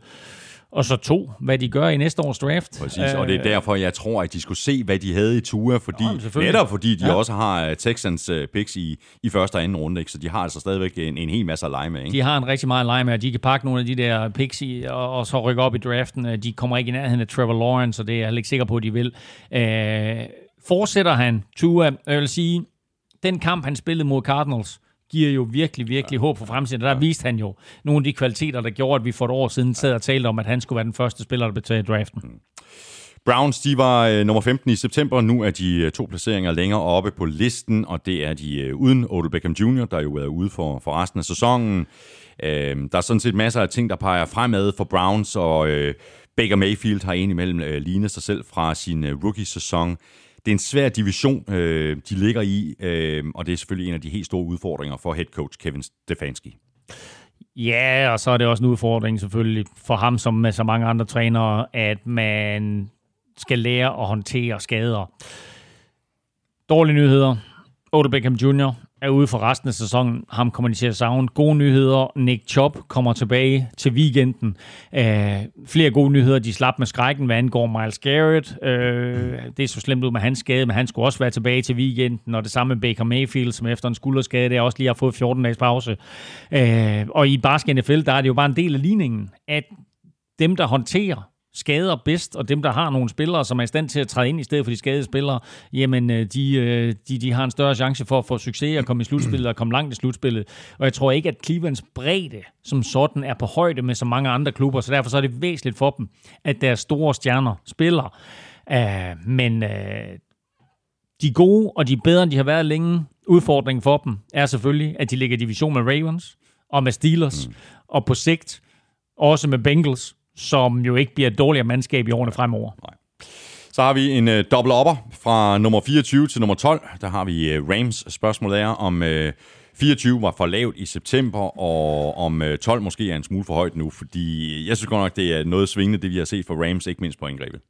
Og så to, hvad de gør i næste års draft. Præcis, og det er derfor, jeg tror, at de skulle se, hvad de havde i Tua, fordi, Nå, netop fordi de ja. også har Texans picks i, i første og anden runde, ikke? så de har altså stadigvæk en, en hel masse at lege med. Ikke? De har en rigtig meget at lege med, og de kan pakke nogle af de der picks i, og, og så rykke op i draften. De kommer ikke i nærheden af Trevor Lawrence, og det er jeg ikke sikker på, at de vil. Øh, fortsætter han, Tua, jeg vil sige, den kamp, han spillede mod Cardinals, giver jo virkelig, virkelig ja. håb for fremtiden. Der ja. viste han jo nogle af de kvaliteter, der gjorde, at vi for et år siden sad og talte om, at han skulle være den første spiller, der betalte draften. Mm. Browns, de var øh, nummer 15 i september. Nu er de øh, to placeringer længere oppe på listen, og det er de øh, uden Odell Beckham Jr., der jo er ude for, for resten af sæsonen. Øh, der er sådan set masser af ting, der peger fremad for Browns, og øh, Baker Mayfield har indimellem øh, lignet sig selv fra sin øh, rookie-sæson det er en svær division, øh, de ligger i, øh, og det er selvfølgelig en af de helt store udfordringer for head coach Kevin Stefanski. Ja, og så er det også en udfordring selvfølgelig for ham, som med så mange andre trænere, at man skal lære at håndtere skader. Dårlige nyheder. Odell Beckham Jr er ude for resten af sæsonen. Ham kommer de til at savne. Gode nyheder. Nick Chop kommer tilbage til weekenden. Øh, flere gode nyheder. De slap med skrækken, hvad angår Miles Garrett. Øh, det er så slemt ud med hans skade, men han skulle også være tilbage til weekenden. Og det samme med Baker Mayfield, som efter en skulderskade, der også lige har fået 14 dages pause. Øh, og i basket NFL, der er det jo bare en del af ligningen, at dem, der håndterer skader bedst, og dem, der har nogle spillere, som er i stand til at træde ind i stedet for de skadede spillere, jamen øh, de, øh, de, de har en større chance for at få succes og komme i slutspillet og komme langt i slutspillet. Og jeg tror ikke, at Clevelands bredde som sådan er på højde med så mange andre klubber, så derfor så er det væsentligt for dem, at deres store stjerner spiller. Uh, men uh, de er gode, og de er bedre, end de har været længe. Udfordringen for dem er selvfølgelig, at de ligger i division med Ravens og med Steelers, mm. og på sigt også med Bengals, som jo ikke bliver et dårligere mandskab i årene fremover. Nej. Så har vi en uh, double upper fra nummer 24 til nummer 12. Der har vi uh, Rams spørgsmål er, om uh, 24 var for lavt i september, og om uh, 12 måske er en smule for højt nu, fordi jeg synes godt nok, det er noget svingende, det vi har set for Rams, ikke mindst på indgrebet.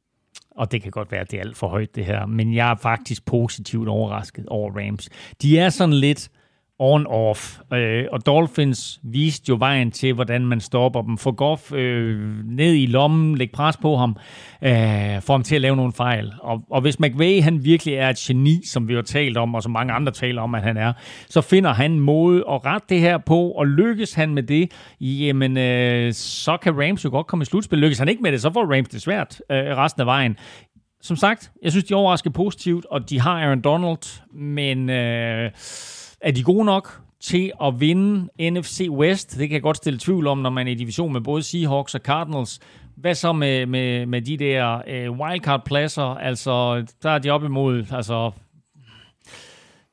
Og det kan godt være, at det er alt for højt, det her. Men jeg er faktisk positivt overrasket over Rams. De er sådan lidt on-off. Øh, og Dolphins viste jo vejen til, hvordan man stopper dem. Få Goff øh, ned i lommen, lægge pres på ham, øh, få ham til at lave nogle fejl. Og, og hvis McVay han virkelig er et geni, som vi har talt om, og som mange andre taler om, at han er, så finder han måde at rette det her på, og lykkes han med det, jamen øh, så kan Rams jo godt komme i slutspil. Lykkes han ikke med det, så får Rams det svært øh, resten af vejen som sagt, jeg synes, de overrasker positivt, og de har Aaron Donald, men øh, er de gode nok til at vinde NFC West? Det kan jeg godt stille tvivl om, når man er i division med både Seahawks og Cardinals. Hvad så med, med, med de der øh, wildcard-pladser? Altså, der er de op imod, altså...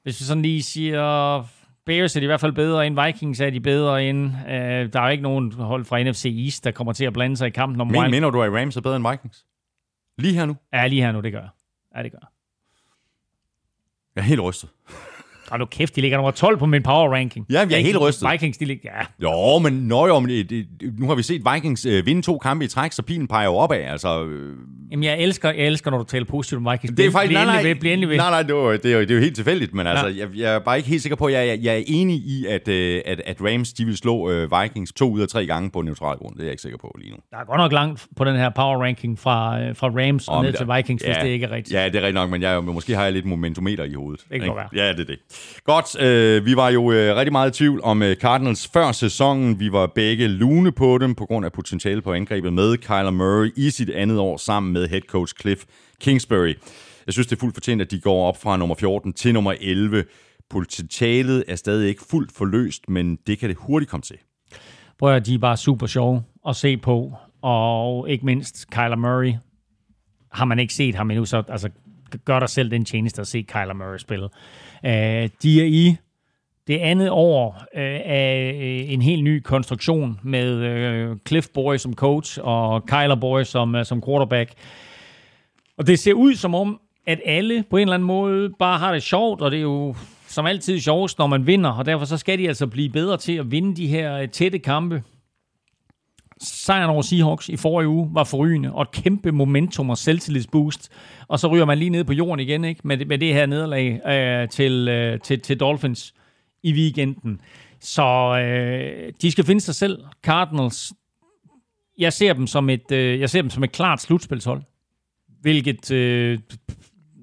Hvis vi sådan lige siger... Bears er de i hvert fald bedre end Vikings, er de bedre end. Øh, der er jo ikke nogen hold fra NFC East, der kommer til at blande sig i kampen om Men, wild... Mener du, at Rams er bedre end Vikings? Lige her nu? Ja, lige her nu, det gør jeg. Ja, det gør jeg. Jeg er helt rystet. Og nu kæft, de ligger nummer 12 på min power ranking. Ja, vi er helt rystet. Vikings, de ligger, ja. Jo, men jo, men det, det, nu har vi set Vikings øh, vinde to kampe i træk, så pilen peger jo opad. Altså, øh. Jamen, jeg elsker, jeg elsker, når du taler positivt om Vikings. Det er faktisk, nej, nej, ved, bliv ved. Nej, nej, det, var, det, er jo, det er jo helt tilfældigt, men altså, ja. jeg, jeg, er bare ikke helt sikker på, at jeg, jeg, jeg er enig i, at, øh, at, at Rams, de vil slå øh, Vikings to ud af tre gange på neutral grund. Det er jeg ikke sikker på lige nu. Der er godt nok langt på den her power ranking fra, øh, fra Rams og ned der, til Vikings, ja, hvis det ikke er rigtigt. Ja, det er rigtigt nok, men jeg, måske har jeg lidt momentometer i hovedet. Det kan ikke? være. Ja, det er det. Godt, øh, vi var jo øh, rigtig meget i tvivl om øh, Cardinals før sæsonen. Vi var begge lune på dem på grund af potentiale på angrebet med Kyler Murray i sit andet år sammen med head coach Cliff Kingsbury. Jeg synes, det er fuldt fortjent, at de går op fra nummer 14 til nummer 11. Potentialet er stadig ikke fuldt forløst, men det kan det hurtigt komme til. Prøv at de er bare super sjove at se på, og ikke mindst Kyler Murray. Har man ikke set ham endnu, så altså, gør dig selv den tjeneste at se Kyler Murray spille. Uh, de er i det andet år øh, af øh, en helt ny konstruktion med øh, Cliff Boy som coach og Kyler Boy som, øh, som quarterback. Og det ser ud som om, at alle på en eller anden måde bare har det sjovt, og det er jo som altid sjovest, når man vinder, og derfor så skal de altså blive bedre til at vinde de her øh, tætte kampe. Sejren over Seahawks i forrige uge var forrygende, og et kæmpe momentum og selvtillidsboost. Og så ryger man lige ned på jorden igen ikke? Med, med det her nederlag øh, til, øh, til, til Dolphins i weekenden. Så øh, de skal finde sig selv. Cardinals, jeg ser dem som et, øh, jeg ser dem som et klart slutspilshold. Hvilket øh,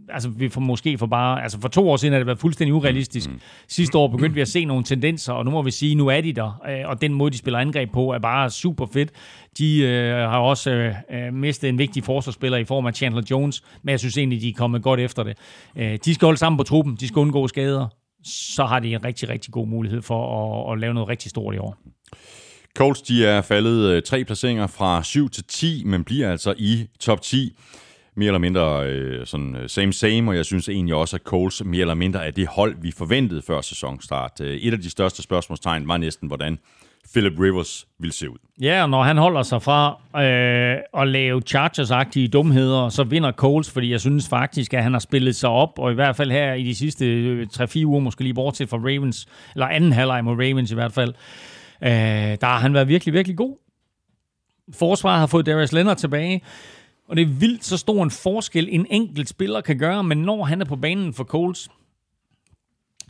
altså vi får måske for bare, altså for to år siden har det været fuldstændig urealistisk. Mm. Sidste år begyndte vi at se nogle tendenser, og nu må vi sige, nu er de der, øh, og den måde, de spiller angreb på, er bare super fedt. De øh, har også øh, øh, mistet en vigtig forsvarsspiller i form af Chandler Jones, men jeg synes egentlig, de er kommet godt efter det. Øh, de skal holde sammen på truppen, de skal undgå skader, så har de en rigtig, rigtig god mulighed for at, at lave noget rigtig stort i år. Colts de er faldet tre placeringer fra 7 til 10, men bliver altså i top 10 mere eller mindre øh, sådan øh, same same, og jeg synes egentlig også, at Coles mere eller mindre er det hold, vi forventede før sæsonstart. Øh, et af de største spørgsmålstegn var næsten, hvordan Philip Rivers vil se ud. Ja, og når han holder sig fra øh, at lave Chargers-agtige dumheder, så vinder Coles, fordi jeg synes faktisk, at han har spillet sig op, og i hvert fald her i de sidste øh, 3-4 uger, måske lige bortset fra Ravens, eller anden halvleg mod Ravens i hvert fald, øh, der har han været virkelig, virkelig god. Forsvaret har fået Darius Leonard tilbage. Og det er vildt så stor en forskel, en enkelt spiller kan gøre, men når han er på banen for Coles,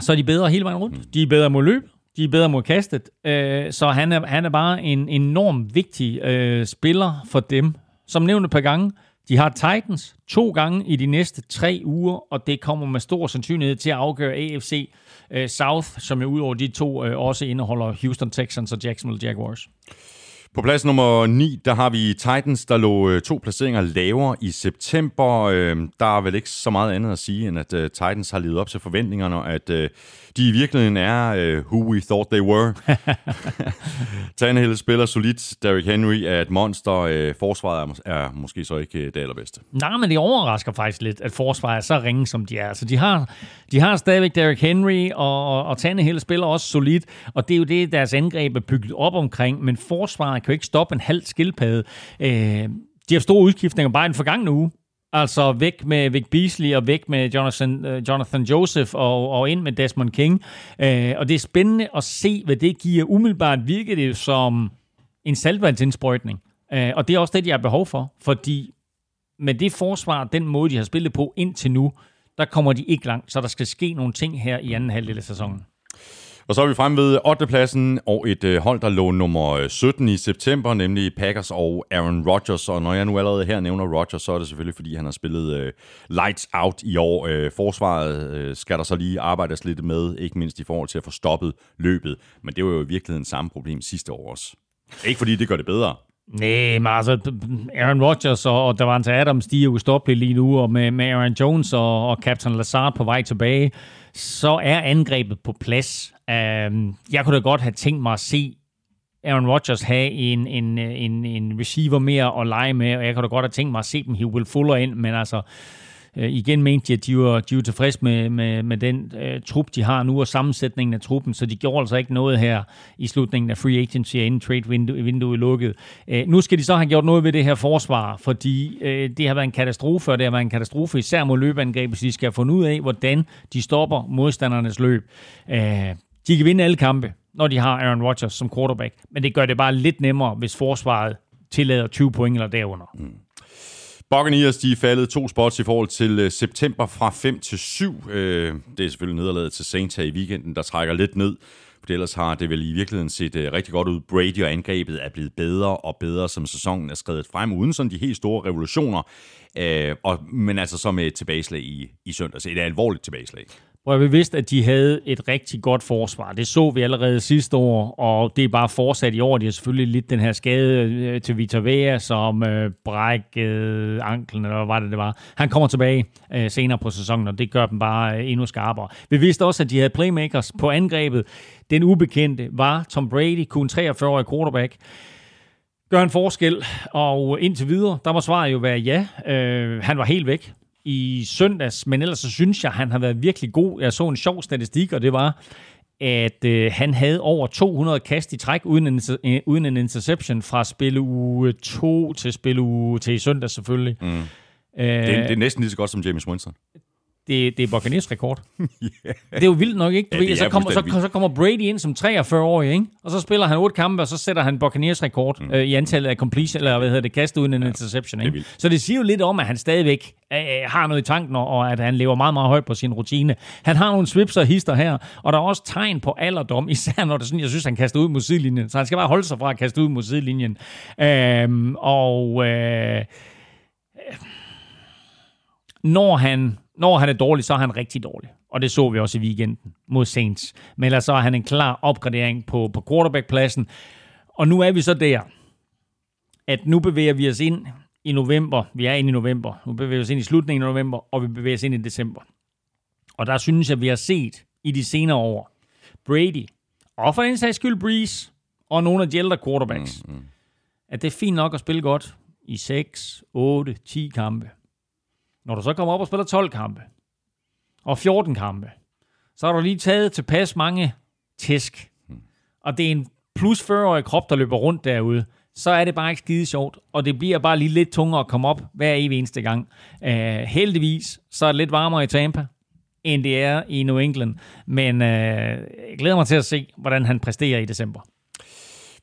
så er de bedre hele vejen rundt. De er bedre mod løb, de er bedre mod kastet. Øh, så han er, han er bare en enorm vigtig øh, spiller for dem. Som nævnt et par gange, de har Titans to gange i de næste tre uger, og det kommer med stor sandsynlighed til at afgøre AFC øh, South, som jo udover de to også indeholder Houston Texans og Jacksonville Jaguars. På plads nummer 9, der har vi Titans, der lå øh, to placeringer lavere i september. Øh, der er vel ikke så meget andet at sige, end at øh, Titans har levet op til forventningerne, og at de i virkeligheden er who we thought they were. Tannehill spiller solidt. Derrick Henry er et monster. Forsvaret er, måske så ikke det allerbedste. Nej, men det overrasker faktisk lidt, at forsvaret er så ringe, som de er. Altså, de har, de har stadigvæk Derrick Henry, og, og Tannehill spiller også solidt, og det er jo det, deres angreb er bygget op omkring, men forsvaret kan jo ikke stoppe en halv skildpadde. Øh, de har store udskiftninger bare i den forgangne uge. Altså væk med Vic Beasley og væk med Jonathan, uh, Jonathan Joseph og, og ind med Desmond King. Uh, og det er spændende at se, hvad det giver. Umiddelbart virker det som en saltvandsindsprøjtning. Uh, og det er også det, de har behov for, fordi med det forsvar, den måde, de har spillet på indtil nu, der kommer de ikke langt, så der skal ske nogle ting her i anden halvdel af sæsonen. Og så er vi frem ved 8. pladsen og et øh, hold, der lå nummer øh, 17 i september, nemlig Packers og Aaron Rodgers. Og når jeg nu allerede her nævner Rodgers, så er det selvfølgelig, fordi han har spillet uh, lights out i år. Uh, forsvaret uh, skal der så lige arbejdes lidt med, ikke mindst i forhold til at få stoppet løbet. Men det var jo i virkeligheden samme problem sidste år også. Ikke fordi det gør det bedre. Nej, men altså, Aaron Rodgers og, og Davante Adams, de er jo lige nu, og med, med Aaron Jones og, og Captain Lazard på vej tilbage, så er angrebet på plads. Uh, jeg kunne da godt have tænkt mig at se Aaron Rodgers have en, en, en, en receiver mere at lege med, og jeg kunne da godt have tænkt mig at se dem hive Will Fuller ind, men altså, Øh, igen mente de, at de var, de var tilfredse med, med, med den øh, trup, de har nu, og sammensætningen af truppen, så de gjorde altså ikke noget her i slutningen af free agency, inden trade window, vinduet lukket. Øh, nu skal de så have gjort noget ved det her forsvar, fordi øh, det har været en katastrofe, og det har været en katastrofe især mod løbeangreb, så de skal have fundet ud af, hvordan de stopper modstandernes løb. Øh, de kan vinde alle kampe, når de har Aaron Rodgers som quarterback, men det gør det bare lidt nemmere, hvis forsvaret tillader 20 point eller derunder. Mm. Buccaneers, de er faldet to spots i forhold til uh, september fra 5 til 7. Uh, øh, det er selvfølgelig nederlaget til Saints her i weekenden, der trækker lidt ned. For ellers har det vel i virkeligheden set uh, rigtig godt ud. Brady og angrebet er blevet bedre og bedre, som sæsonen er skrevet frem, uden sådan de helt store revolutioner. Uh, og, men altså så med et tilbageslag i, i søndags. Et alvorligt tilbageslag hvor vi vidste, at de havde et rigtig godt forsvar. Det så vi allerede sidste år, og det er bare fortsat i år. De har selvfølgelig lidt den her skade øh, til Vitor Vea, som øh, brækkede anklen, eller hvad var det, det var. Han kommer tilbage øh, senere på sæsonen, og det gør dem bare øh, endnu skarpere. Vi vidste også, at de havde playmakers på angrebet. Den ubekendte var Tom Brady, kun 43-årig quarterback gør en forskel, og indtil videre, der må svaret jo være ja. Øh, han var helt væk i søndags, men ellers så synes jeg, han har været virkelig god. Jeg så en sjov statistik, og det var, at øh, han havde over 200 kast i træk uden en, øh, uden en interception fra spille uge 2 til spille uge til i søndag selvfølgelig. Mm. Øh, det, er, det er næsten lige så godt som James Winston det, det er Buccaneers rekord. yeah. Det er jo vildt nok, ikke? ja, så, kommer, så, så kommer Brady ind som 43-årig, ikke? Og så spiller han otte kampe, og så sætter han Buccaneers rekord mm. øh, i antallet af completion, eller hvad hedder det, kast uden en ja, interception, ikke? Det så det siger jo lidt om, at han stadigvæk øh, har noget i tanken, og at han lever meget, meget højt på sin rutine. Han har nogle swips og hister her, og der er også tegn på alderdom, især når det sådan, jeg synes, han kaster ud mod sidelinjen. Så han skal bare holde sig fra at kaste ud mod sidelinjen. Øhm, og... Øh, når han når han er dårlig, så er han rigtig dårlig. Og det så vi også i weekenden mod Saints. Men ellers så er han en klar opgradering på, på quarterback-pladsen. Og nu er vi så der, at nu bevæger vi os ind i november. Vi er inde i november. Nu bevæger vi os ind i slutningen af november, og vi bevæger os ind i december. Og der synes jeg, at vi har set i de senere år, Brady, og for en sags skyld Breeze, og nogle af de ældre quarterbacks, mm, mm. at det er fint nok at spille godt i 6, 8, 10 kampe. Når du så kommer op og spiller 12 kampe, og 14 kampe, så har du lige taget tilpas mange tæsk. Og det er en plus 40-årig krop, der løber rundt derude. Så er det bare ikke skide sjovt, og det bliver bare lige lidt tungere at komme op hver evig eneste gang. Uh, heldigvis, så er det lidt varmere i Tampa, end det er i New England. Men uh, jeg glæder mig til at se, hvordan han præsterer i december.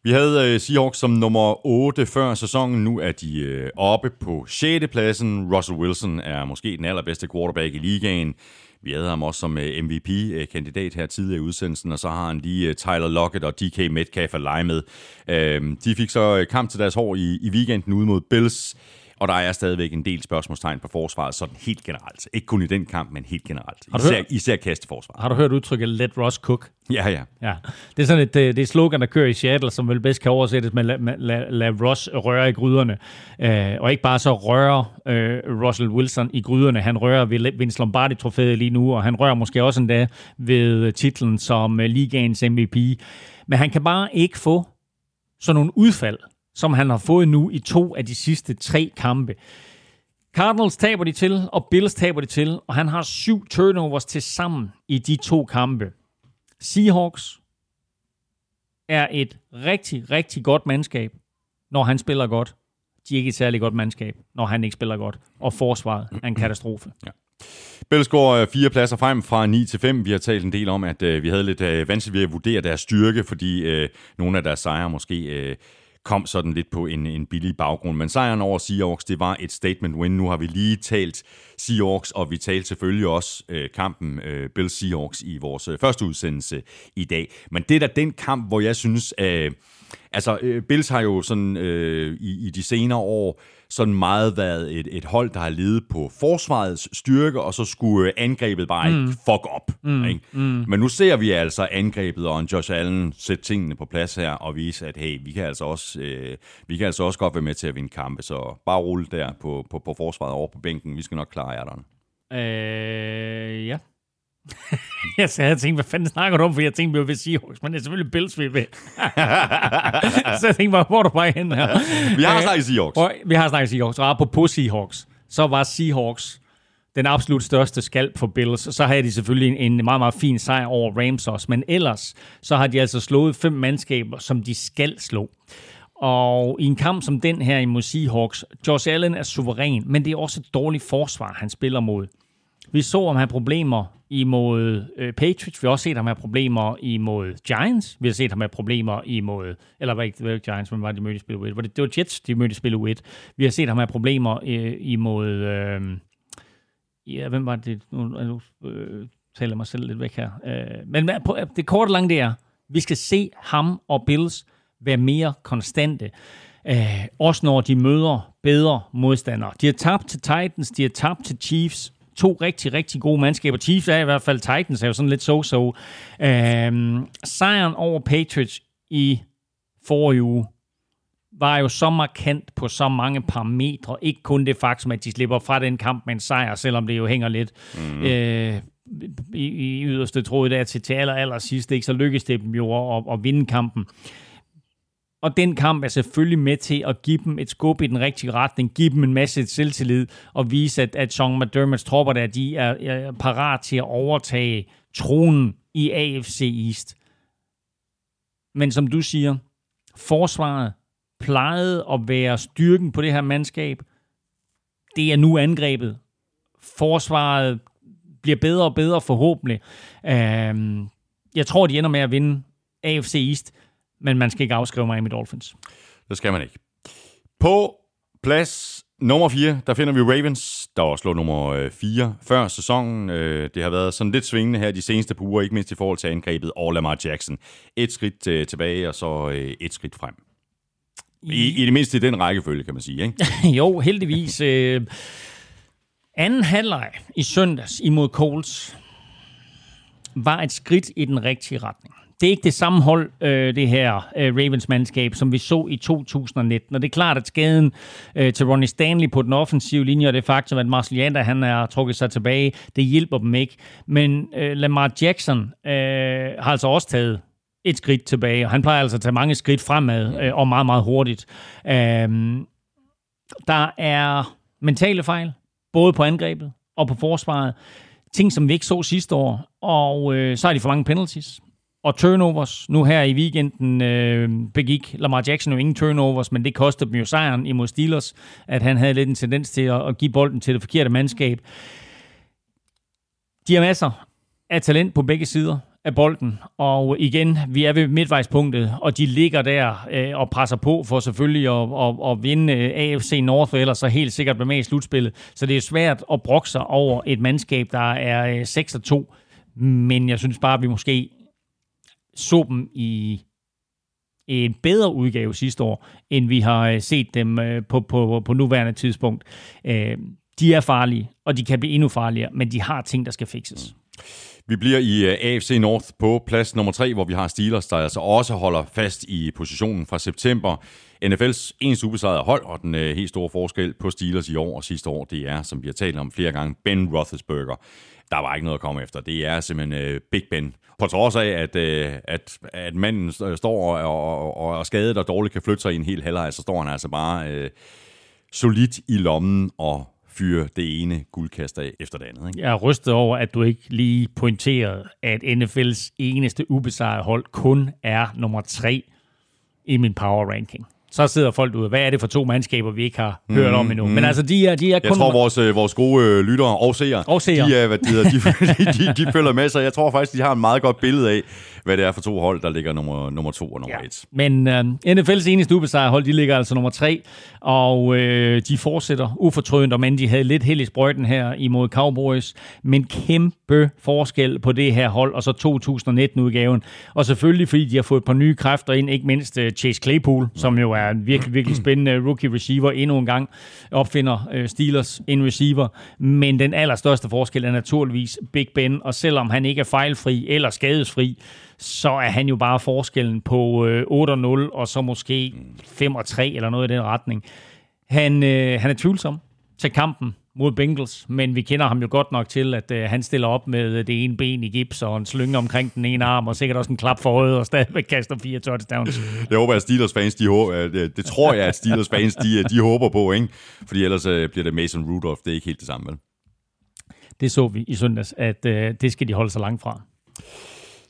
Vi havde øh, Seahawks som nummer 8 før sæsonen. Nu er de øh, oppe på 6. pladsen. Russell Wilson er måske den allerbedste quarterback i ligaen. Vi havde ham også som øh, MVP-kandidat øh, her tidligere i udsendelsen, og så har han lige øh, Tyler Lockett og DK Metcalf at lege med. Øhm, de fik så kamp til deres hår i, i weekenden ude mod Bills. Og der er stadigvæk en del spørgsmålstegn på forsvaret, sådan helt generelt. Ikke kun i den kamp, men helt generelt. Har du især, hørt, især kasteforsvaret. Har du hørt udtrykket let Ross cook? Ja, ja. ja. Det er sådan et, det er slogan, der kører i Seattle, som vel bedst kan oversættes med lad la, la Ross røre i gryderne. Uh, og ikke bare så røre uh, Russell Wilson i gryderne. Han rører ved Vince Lombardi-trofæet lige nu, og han rører måske også endda ved titlen som uh, ligaens MVP. Men han kan bare ikke få sådan nogle udfald, som han har fået nu i to af de sidste tre kampe. Cardinals taber de til, og Bills taber de til, og han har syv turnovers til sammen i de to kampe. Seahawks er et rigtig, rigtig godt mandskab, når han spiller godt. De er ikke et særligt godt mandskab, når han ikke spiller godt. Og forsvaret er en katastrofe. Ja. Bills går øh, fire pladser frem fra 9 til 5. Vi har talt en del om, at øh, vi havde lidt uh, vanskeligt ved at vurdere deres styrke, fordi øh, nogle af deres sejre måske øh, kom sådan lidt på en, en billig baggrund. Men sejren over Seahawks, det var et statement win. Nu har vi lige talt Seahawks, og vi talte selvfølgelig også øh, kampen øh, Bill Seahawks i vores øh, første udsendelse i dag. Men det er da den kamp, hvor jeg synes, øh, altså øh, Bills har jo sådan øh, i, i de senere år sådan meget været et, et hold, der har ledet på forsvarets styrke, og så skulle øh, angrebet bare ikke mm. fuck op. Mm. Ikke? Mm. Men nu ser vi altså angrebet og en Josh Allen sætte tingene på plads her, og vise, at hey, vi kan altså også, øh, vi kan altså også godt være med til at vinde kampe, så bare rulle der på, på, på forsvaret over på bænken. Vi skal nok klare jer Øh, ja. jeg havde tænkt, hvad fanden snakker du om? For jeg tænkte, vi var ved Seahawks, men det er selvfølgelig Bills, vi ved. så jeg tænkte, hvor er du bare hen her? vi har snakket Seahawks. Og, vi har snakket Seahawks, og på Seahawks, så var Seahawks den absolut største skalp for Bills. Så havde de selvfølgelig en, en meget, meget fin sejr over Rams også, men ellers så har de altså slået fem mandskaber, som de skal slå. Og i en kamp som den her imod Seahawks, Josh Allen er suveræn, men det er også et dårligt forsvar, han spiller mod. Vi så ham have problemer imod øh, Patriots. Vi har også set ham have problemer imod Giants. Vi har set ham have problemer imod... Eller var ikke, var ikke Giants, men var de mødte spille Var Det, det var Jets, de mødte spille with. Vi har set ham have problemer øh, imod... Øh, ja, hvem var det? Nu, nu øh, taler mig selv lidt væk her. Øh, men det korte lange det er, vi skal se ham og Bills være mere konstante. Øh, også når de møder bedre modstandere. De har tabt til Titans, de har tabt til Chiefs to rigtig, rigtig gode mandskaber. Chiefs er i hvert fald, Titans er jo sådan lidt so-so. Øhm, sejren over Patriots i forrige uge var jo så markant på så mange parametre. Ikke kun det faktum, at de slipper fra den kamp med en sejr, selvom det jo hænger lidt mm. øh, i, i yderste tråd der til, til aller, aller sidst. Ikke? Så lykkes det dem jo at, at vinde kampen. Og den kamp er selvfølgelig med til at give dem et skub i den rigtige retning, give dem en masse selvtillid og vise, at, at Sean McDermott's tropper der, de er, er parat til at overtage tronen i AFC East. Men som du siger, forsvaret plejede at være styrken på det her mandskab. Det er nu angrebet. Forsvaret bliver bedre og bedre forhåbentlig. Øhm, jeg tror, de ender med at vinde AFC East, men man skal ikke afskrive Miami Dolphins. Det skal man ikke. På plads nummer 4, der finder vi Ravens, der også lå nummer 4 før sæsonen. Øh, det har været sådan lidt svingende her de seneste par uger, ikke mindst i forhold til angrebet og Lamar Jackson. Et skridt øh, tilbage, og så øh, et skridt frem. I, I det mindste i den rækkefølge, kan man sige. Ikke? jo, heldigvis. Øh, anden halvleg i søndags imod Colts var et skridt i den rigtige retning. Det er ikke det samme hold, øh, det her øh, Ravens-mandskab, som vi så i 2019. Og det er klart, at skaden øh, til Ronnie Stanley på den offensive linje, og det faktum, at Marcel Jander, han er trukket sig tilbage, det hjælper dem ikke. Men øh, Lamar Jackson øh, har altså også taget et skridt tilbage, og han plejer altså at tage mange skridt fremad, øh, og meget, meget hurtigt. Øh, der er mentale fejl, både på angrebet og på forsvaret. Ting, som vi ikke så sidste år. Og øh, så er de for mange penalties og turnovers. Nu her i weekenden øh, begik Lamar Jackson jo ingen turnovers, men det kostede dem jo sejren imod Steelers, at han havde lidt en tendens til at, at give bolden til det forkerte mandskab. De har masser af talent på begge sider af bolden, og igen, vi er ved midtvejspunktet, og de ligger der øh, og presser på for selvfølgelig at, at, at vinde øh, AFC North, eller så helt sikkert være med i slutspillet. Så det er svært at brokke sig over et mandskab, der er øh, 6 2, men jeg synes bare, at vi måske så dem i en bedre udgave sidste år, end vi har øh, set dem øh, på, på, på nuværende tidspunkt. Øh, de er farlige, og de kan blive endnu farligere, men de har ting, der skal fikses. Mm. Vi bliver i AFC North på plads nummer 3, hvor vi har Steelers, der altså også holder fast i positionen fra september. NFL's eneste ubesejrede hold, og den helt store forskel på Steelers i år og sidste år, det er, som vi har talt om flere gange, Ben Roethlisberger. Der var ikke noget at komme efter. Det er simpelthen Big Ben. På trods af, at, uh, at, at manden står og, og, og skadet og dårligt kan flytte sig i en hel halvleg, så står han altså bare øh, solidt i lommen og fyre det ene guldkast af efter det andet. Ikke? Jeg er rystet over, at du ikke lige pointerede, at NFL's eneste ubesejrede hold kun er nummer tre i min power ranking så sidder folk ude, hvad er det for to mandskaber, vi ikke har mm, hørt om endnu. Mm. Men altså, de er, de er kun... Jeg tror, vores, øh, vores gode øh, lyttere og seere, og seere. De, er, hvad de, de, de, de, følger med, så jeg tror faktisk, de har en meget godt billede af, hvad det er for to hold, der ligger nummer, nummer to og nummer ja. et. Men uh, NFL's eneste ubesejrede hold, de ligger altså nummer tre, og uh, de fortsætter ufortrødent, men de havde lidt held i sprøjten her imod Cowboys, men kæmpe forskel på det her hold, og så 2019-udgaven. Og selvfølgelig, fordi de har fået et par nye kræfter ind, ikke mindst uh, Chase Claypool, ja. som jo er en virkelig, virkelig spændende rookie receiver, endnu en gang opfinder øh, Steelers en receiver, men den allerstørste forskel er naturligvis Big Ben, og selvom han ikke er fejlfri eller skadesfri, så er han jo bare forskellen på øh, 8-0 og så måske 5-3 eller noget i den retning. Han, øh, han er tvivlsom til kampen mod Bengals, men vi kender ham jo godt nok til, at øh, han stiller op med det ene ben i gips og en slynge omkring den ene arm, og sikkert også en klap for øjet, og stadigvæk kaster fire touchdowns. Det håber jeg, at Steelers fans, de håber, det, det tror jeg, at Steelers fans, de, de håber på, ikke? Fordi ellers øh, bliver det Mason Rudolph, det er ikke helt det samme, vel? Det så vi i søndags, at øh, det skal de holde sig langt fra.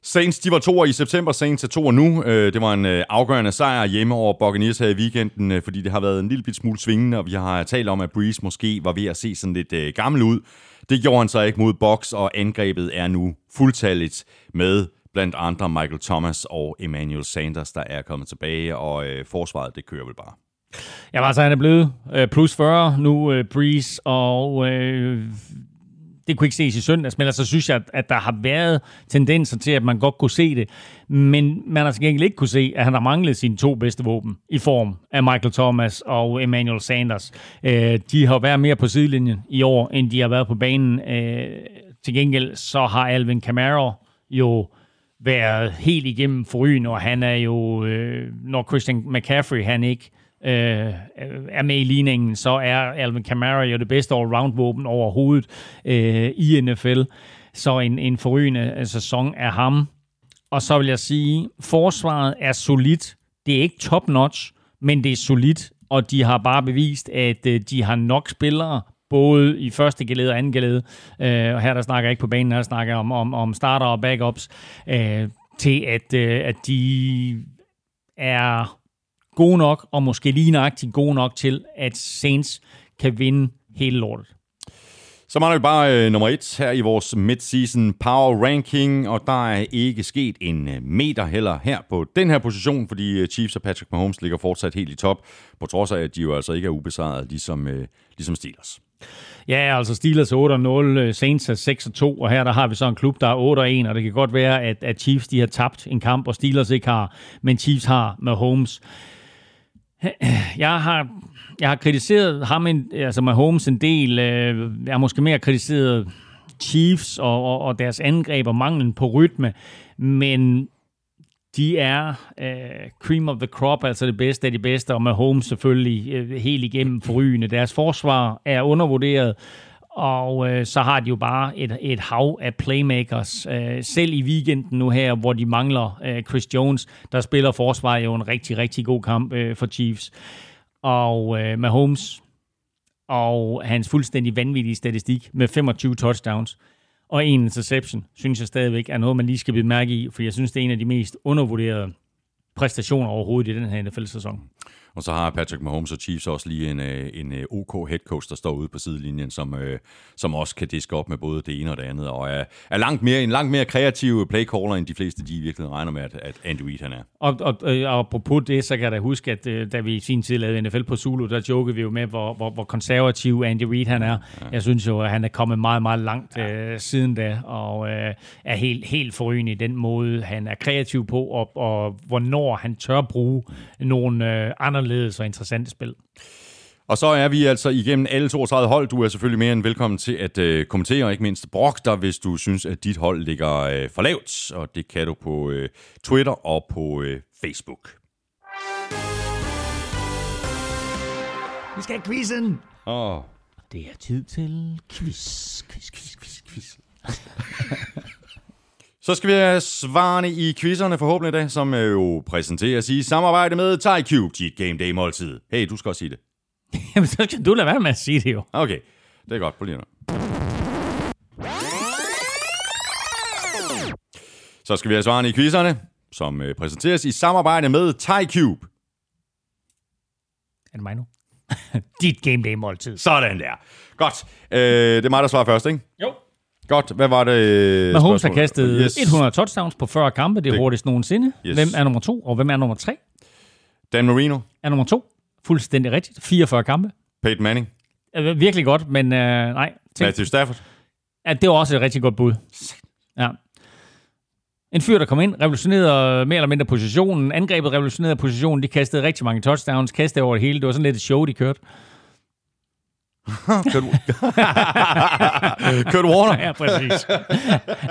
Saints, de var to i september, Saints er to nu. Øh, det var en øh, afgørende sejr hjemme over Buccaneers her i weekenden, øh, fordi det har været en lille bit smule svingende, og vi har talt om, at Breeze måske var ved at se sådan lidt gammel ud. Det gjorde han så ikke mod Box, og angrebet er nu fuldtalligt med blandt andre Michael Thomas og Emmanuel Sanders, der er kommet tilbage, og forsvaret, det kører vel bare. Ja, altså han er blevet plus 40 nu, Breeze, og det kunne ikke ses i søndags, men altså synes jeg, at der har været tendenser til, at man godt kunne se det. Men man har til gengæld ikke kunne se, at han har manglet sine to bedste våben i form af Michael Thomas og Emmanuel Sanders. Øh, de har været mere på sidelinjen i år, end de har været på banen. Øh, til gengæld så har Alvin Kamara jo været helt igennem forrygende, og han er jo, øh, når Christian McCaffrey han ikke øh, Øh, er med i ligningen, så er Alvin Kamara jo det bedste all-round-våben overhovedet øh, i NFL. Så en, en forrygende øh, sæson af ham. Og så vil jeg sige, forsvaret er solidt. Det er ikke top-notch, men det er solidt, og de har bare bevist, at øh, de har nok spillere både i første gelede og anden gelede, øh, og her der snakker jeg ikke på banen, her snakker jeg om, om, om starter og backups, øh, til at, øh, at de er gode nok, og måske lige nøjagtigt gode nok til, at Saints kan vinde hele lortet. Så mangler vi bare øh, nummer et her i vores midseason power ranking, og der er ikke sket en øh, meter heller her på den her position, fordi øh, Chiefs og Patrick Mahomes ligger fortsat helt i top, på trods af, at de jo altså ikke er ubesejret, ligesom, øh, ligesom Steelers. Ja, altså Steelers er 8-0, Saints er 6-2, og her der har vi så en klub, der er 8-1, og det kan godt være, at, at Chiefs de har tabt en kamp, og Steelers ikke har, men Chiefs har med Holmes. Jeg har, jeg har kritiseret ham, en, altså Mahomes en del. Øh, jeg har måske mere kritiseret Chiefs og, og, og deres angreb og manglen på rytme, men de er øh, cream of the crop, altså det bedste af de bedste, og med Holmes selvfølgelig øh, helt igennem forrygende. Deres forsvar er undervurderet, og øh, så har de jo bare et, et hav af playmakers. Øh, selv i weekenden nu her, hvor de mangler øh, Chris Jones, der spiller forsvaret jo en rigtig, rigtig god kamp øh, for Chiefs. Og øh, Mahomes og hans fuldstændig vanvittige statistik med 25 touchdowns og en interception, synes jeg stadigvæk er noget, man lige skal bemærke i, for jeg synes, det er en af de mest undervurderede præstationer overhovedet i den her NFL-sæson. Og så har Patrick Mahomes og Chiefs også lige en, øh, en øh, OK head coach, der står ude på sidelinjen, som, øh, som også kan diske op med både det ene og det andet, og er, er langt mere, en langt mere kreativ playcaller, end de fleste de virkelig regner med, at, at Andy Reid han er. Og, og, og apropos det, så kan jeg da huske, at da vi i sin tid lavede NFL på Zulu, der jokede vi jo med, hvor, hvor, hvor konservativ Andy Reid han er. Jeg synes jo, at han er kommet meget, meget langt øh, siden da, og øh, er helt, helt forrygende i den måde, han er kreativ på, og, og hvornår han tør bruge nogle øh, anderledes og interessante spil. Og så er vi altså igennem alle 32 hold. Du er selvfølgelig mere end velkommen til at øh, kommentere, og ikke mindst brok dig, hvis du synes, at dit hold ligger øh, for lavt. Og det kan du på øh, Twitter og på øh, Facebook. Vi skal have quizzen! Åh, oh, Det er tid til quiz, quiz, quiz, quiz, quiz. Så skal vi have svarene i quizzerne forhåbentlig i dag, som øh, jo præsenteres i samarbejde med TyCube, dit Game Day måltid. Hey, du skal også sige det. Jamen, så skal du lade være med at sige det jo. Okay, det er godt. På lige nu. Så skal vi have svarene i quizzerne, som øh, præsenteres i samarbejde med TyCube. Er det mig nu? Dit game day måltid. Sådan der. Godt. Øh, det er mig, der svarer først, ikke? Jo. Godt. Hvad var det? øh, Mahomes har kastet yes. 100 touchdowns på 40 kampe. Det er Det- hurtigst nogensinde. Yes. Hvem er nummer to, og hvem er nummer tre? Dan Marino. Er nummer to fuldstændig rigtigt. 44 kampe. Peyton Manning. Øh, Virkelig godt, men øh, nej. Tænk, Matthew Stafford. at det var også et rigtig godt bud. Ja. En fyr, der kom ind, revolutionerede mere eller mindre positionen. Angrebet revolutionerede positionen. De kastede rigtig mange touchdowns, kastede over det hele. Det var sådan lidt et show, de kørte. Kurt, Kurt Warner. Ja, præcis.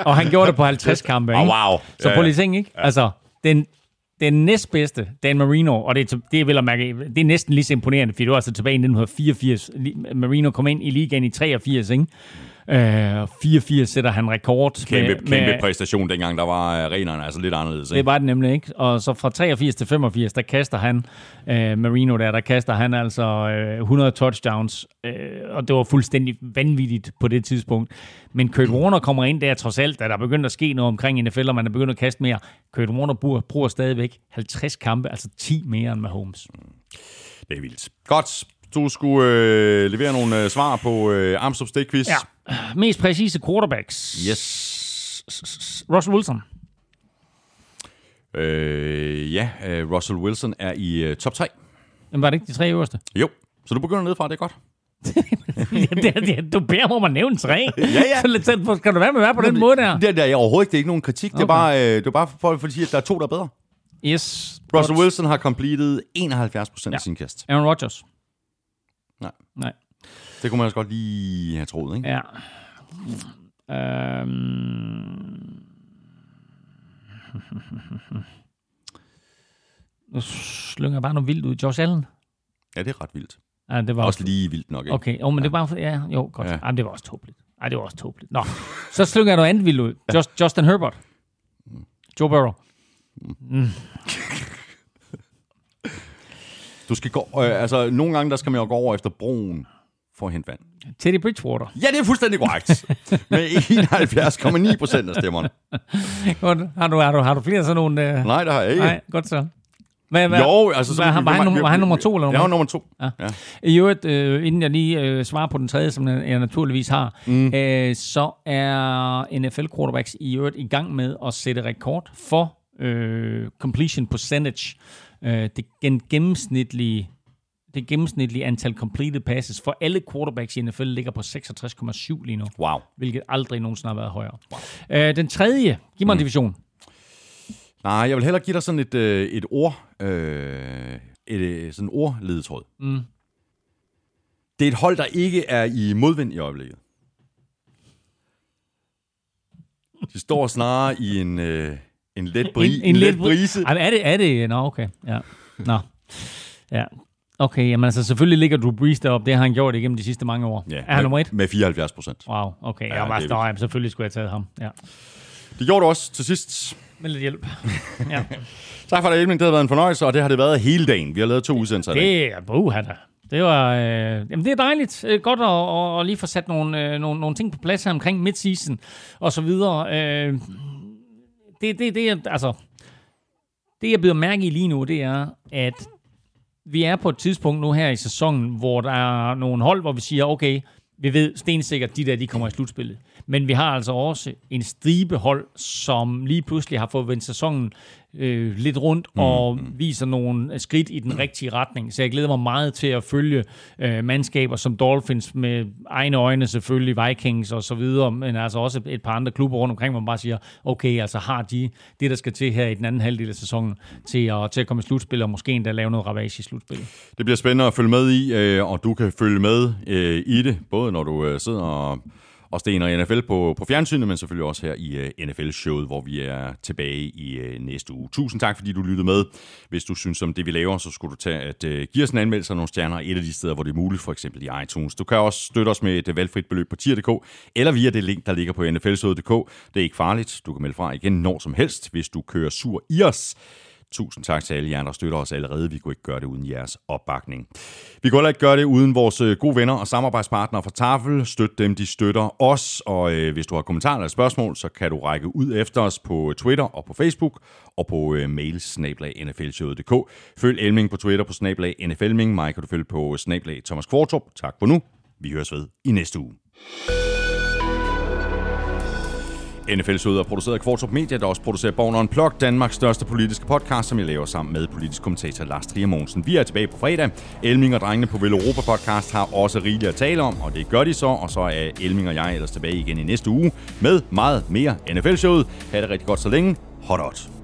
og han gjorde det på 50 kampe, ikke? Oh, wow. Så prøv lige tænke, ikke? Altså, den, den næstbedste, Dan Marino, og det er, det er vel at mærke, det er næsten lige så imponerende, fordi det var altså tilbage i 1984. Li- Marino kom ind i ligaen i 83, ikke? Øh, 84 sætter han rekord. Kæmpe, med, kæmpe med, præstation, dengang der var arenaerne altså lidt anderledes. det Ikke? var det nemlig ikke. Og så fra 83 til 85, der kaster han, øh, Marino der, der kaster han altså øh, 100 touchdowns. Øh, og det var fuldstændig vanvittigt på det tidspunkt. Men Kurt Warner kommer ind der trods alt, da der er begyndt at ske noget omkring NFL, og man er begyndt at kaste mere. Kurt Warner bruger, bruger stadigvæk 50 kampe, altså 10 mere end Mahomes. Det er vildt. Godt. Du skulle øh, levere nogle øh, svar på øh, Armstrong State Quiz. Ja. Mest præcise quarterbacks. Yes. Russell Wilson. Øh, ja, øh, Russell Wilson er i øh, top 3. Jamen, var det ikke de tre øverste? Jo, så du begynder nedefra, det er godt. det, det, du beder mig om at nævne tre. Ja, ja. Så, så skal du være med at være på den måde der? Det, det er overhovedet ikke, det er ikke nogen kritik. Det er Okay. bare, øh, det er bare for, for at sige, at der er to, der er bedre. Yes. Russell. Wilson har completed 71 procent Ja. af sin kast. Aaron Rodgers. Nej. Det kunne man også godt lige have troet, ikke? Ja. Øhm. Nu slynger jeg bare noget vildt ud. Josh Allen? Ja, det er ret vildt. Ja, det var Også lige vildt nok, ikke? Okay, oh, men det var bare ja, jo, godt. Ja. Ja. Ej, det var også tåbeligt. Ej, det var også tåbeligt. Nå, så slynger jeg noget andet vildt ud. Just, Justin Herbert. Joe Burrow. Du skal gå, øh, altså, nogle gange der skal man jo gå over efter broen, for at hente vand. Teddy Bridgewater. Ja, det er fuldstændig korrekt. Med 71,9 procent af stemmerne. Godt. Har du, har du, har du flere sådan nogle... Øh... Nej, det har jeg ikke. Nej, godt så. Hvad, hvad, Jo, altså... så hvad, var, han, nummer, var han nummer to eller Jeg nummer var nummer to. Ja. Ja. I øvrigt, øh, inden jeg lige øh, svarer på den tredje, som jeg, jeg naturligvis har, mm. øh, så er NFL quarterbacks i øvrigt i gang med at sætte rekord for øh, completion percentage. Øh, det gen- gennemsnitlige det gennemsnitlige antal completed passes for alle quarterbacks i NFL ligger på 66,7 lige nu, Wow. hvilket aldrig nogensinde har været højere. Wow. Øh, den tredje, giv mig en division. Nej, jeg vil hellere give dig sådan et, øh, et ord, øh, et øh, sådan ordledetråd. Mm. Det er et hold, der ikke er i modvind i øjeblikket. De står snarere i en, øh, en let, bri, en, en, en let brise. Ej, men er det, er det? Nå, okay. Ja. Nå. Ja. Okay, jamen altså selvfølgelig ligger Drew Brees deroppe. Det har han gjort igennem de sidste mange år. Ja, er han med, nummer et? Med 74 procent. Wow, okay. Ja, Ja, jamen, det er altså, nej, selvfølgelig skulle jeg have taget ham. Ja. Det gjorde du også til sidst. Med lidt hjælp. ja. Tak for det, Elming. Det har været en fornøjelse, og det har det været hele dagen. Vi har lavet to udsendelser i dag. Det er buha da. Det var, øh, jamen det er dejligt. Øh, godt at, at, at lige få sat nogle, øh, nogle, nogle ting på plads her omkring midseason og så videre. Øh, det, det, det, jeg, altså, det jeg bliver mærke i lige nu, det er, at vi er på et tidspunkt nu her i sæsonen, hvor der er nogle hold, hvor vi siger, okay, vi ved stensikkert, de der, de kommer i slutspillet. Men vi har altså også en stribe hold, som lige pludselig har fået vendt sæsonen øh, lidt rundt og viser nogle skridt i den rigtige retning. Så jeg glæder mig meget til at følge øh, mandskaber som Dolphins med egne øjne selvfølgelig, Vikings og så videre, men altså også et, par andre klubber rundt omkring, hvor man bare siger, okay, altså har de det, der skal til her i den anden halvdel af sæsonen, til at, til at komme i slutspil, og måske endda lave noget ravage i slutspillet. Det bliver spændende at følge med i, øh, og du kan følge med øh, i det, både når du øh, sidder og, og stener i NFL på, på fjernsynet, men selvfølgelig også her i øh, uh, NFL-showet, hvor vi er tilbage i uh, næste uge. Tusind tak, fordi du lyttede med. Hvis du synes om det, vi laver, så skulle du tage at uh, give os en anmeldelse af nogle stjerner et af de steder, hvor det er muligt, for eksempel i iTunes. Du kan også støtte os med et øh, valgfrit beløb på tier.dk, eller via det link, der ligger på nflshowet.dk. Det er ikke farligt. Du kan melde fra igen når som helst, hvis du kører sur i os. Tusind tak til alle jer, der støtter os allerede. Vi kunne ikke gøre det uden jeres opbakning. Vi kunne heller ikke gøre det uden vores øh, gode venner og samarbejdspartnere fra Tafel. Støt dem, de støtter os. Og øh, hvis du har kommentarer eller spørgsmål, så kan du række ud efter os på øh, Twitter og på Facebook og på øh, mail snablag nflshowet.dk. Følg Elming på Twitter på snablag nflming. Mig kan du følge på øh, snablag Thomas Kvartrup. Tak for nu. Vi høres ved i næste uge. NFL Sød er produceret af Kvartrup Media, der også producerer Born Unplugged, Danmarks største politiske podcast, som jeg laver sammen med politisk kommentator Lars Trier Mogensen. Vi er tilbage på fredag. Elming og drengene på Vel Europa podcast har også rigeligt at tale om, og det gør de så, og så er Elming og jeg ellers tilbage igen i næste uge med meget mere NFL-showet. Ha' det rigtig godt så længe. Hot, hot.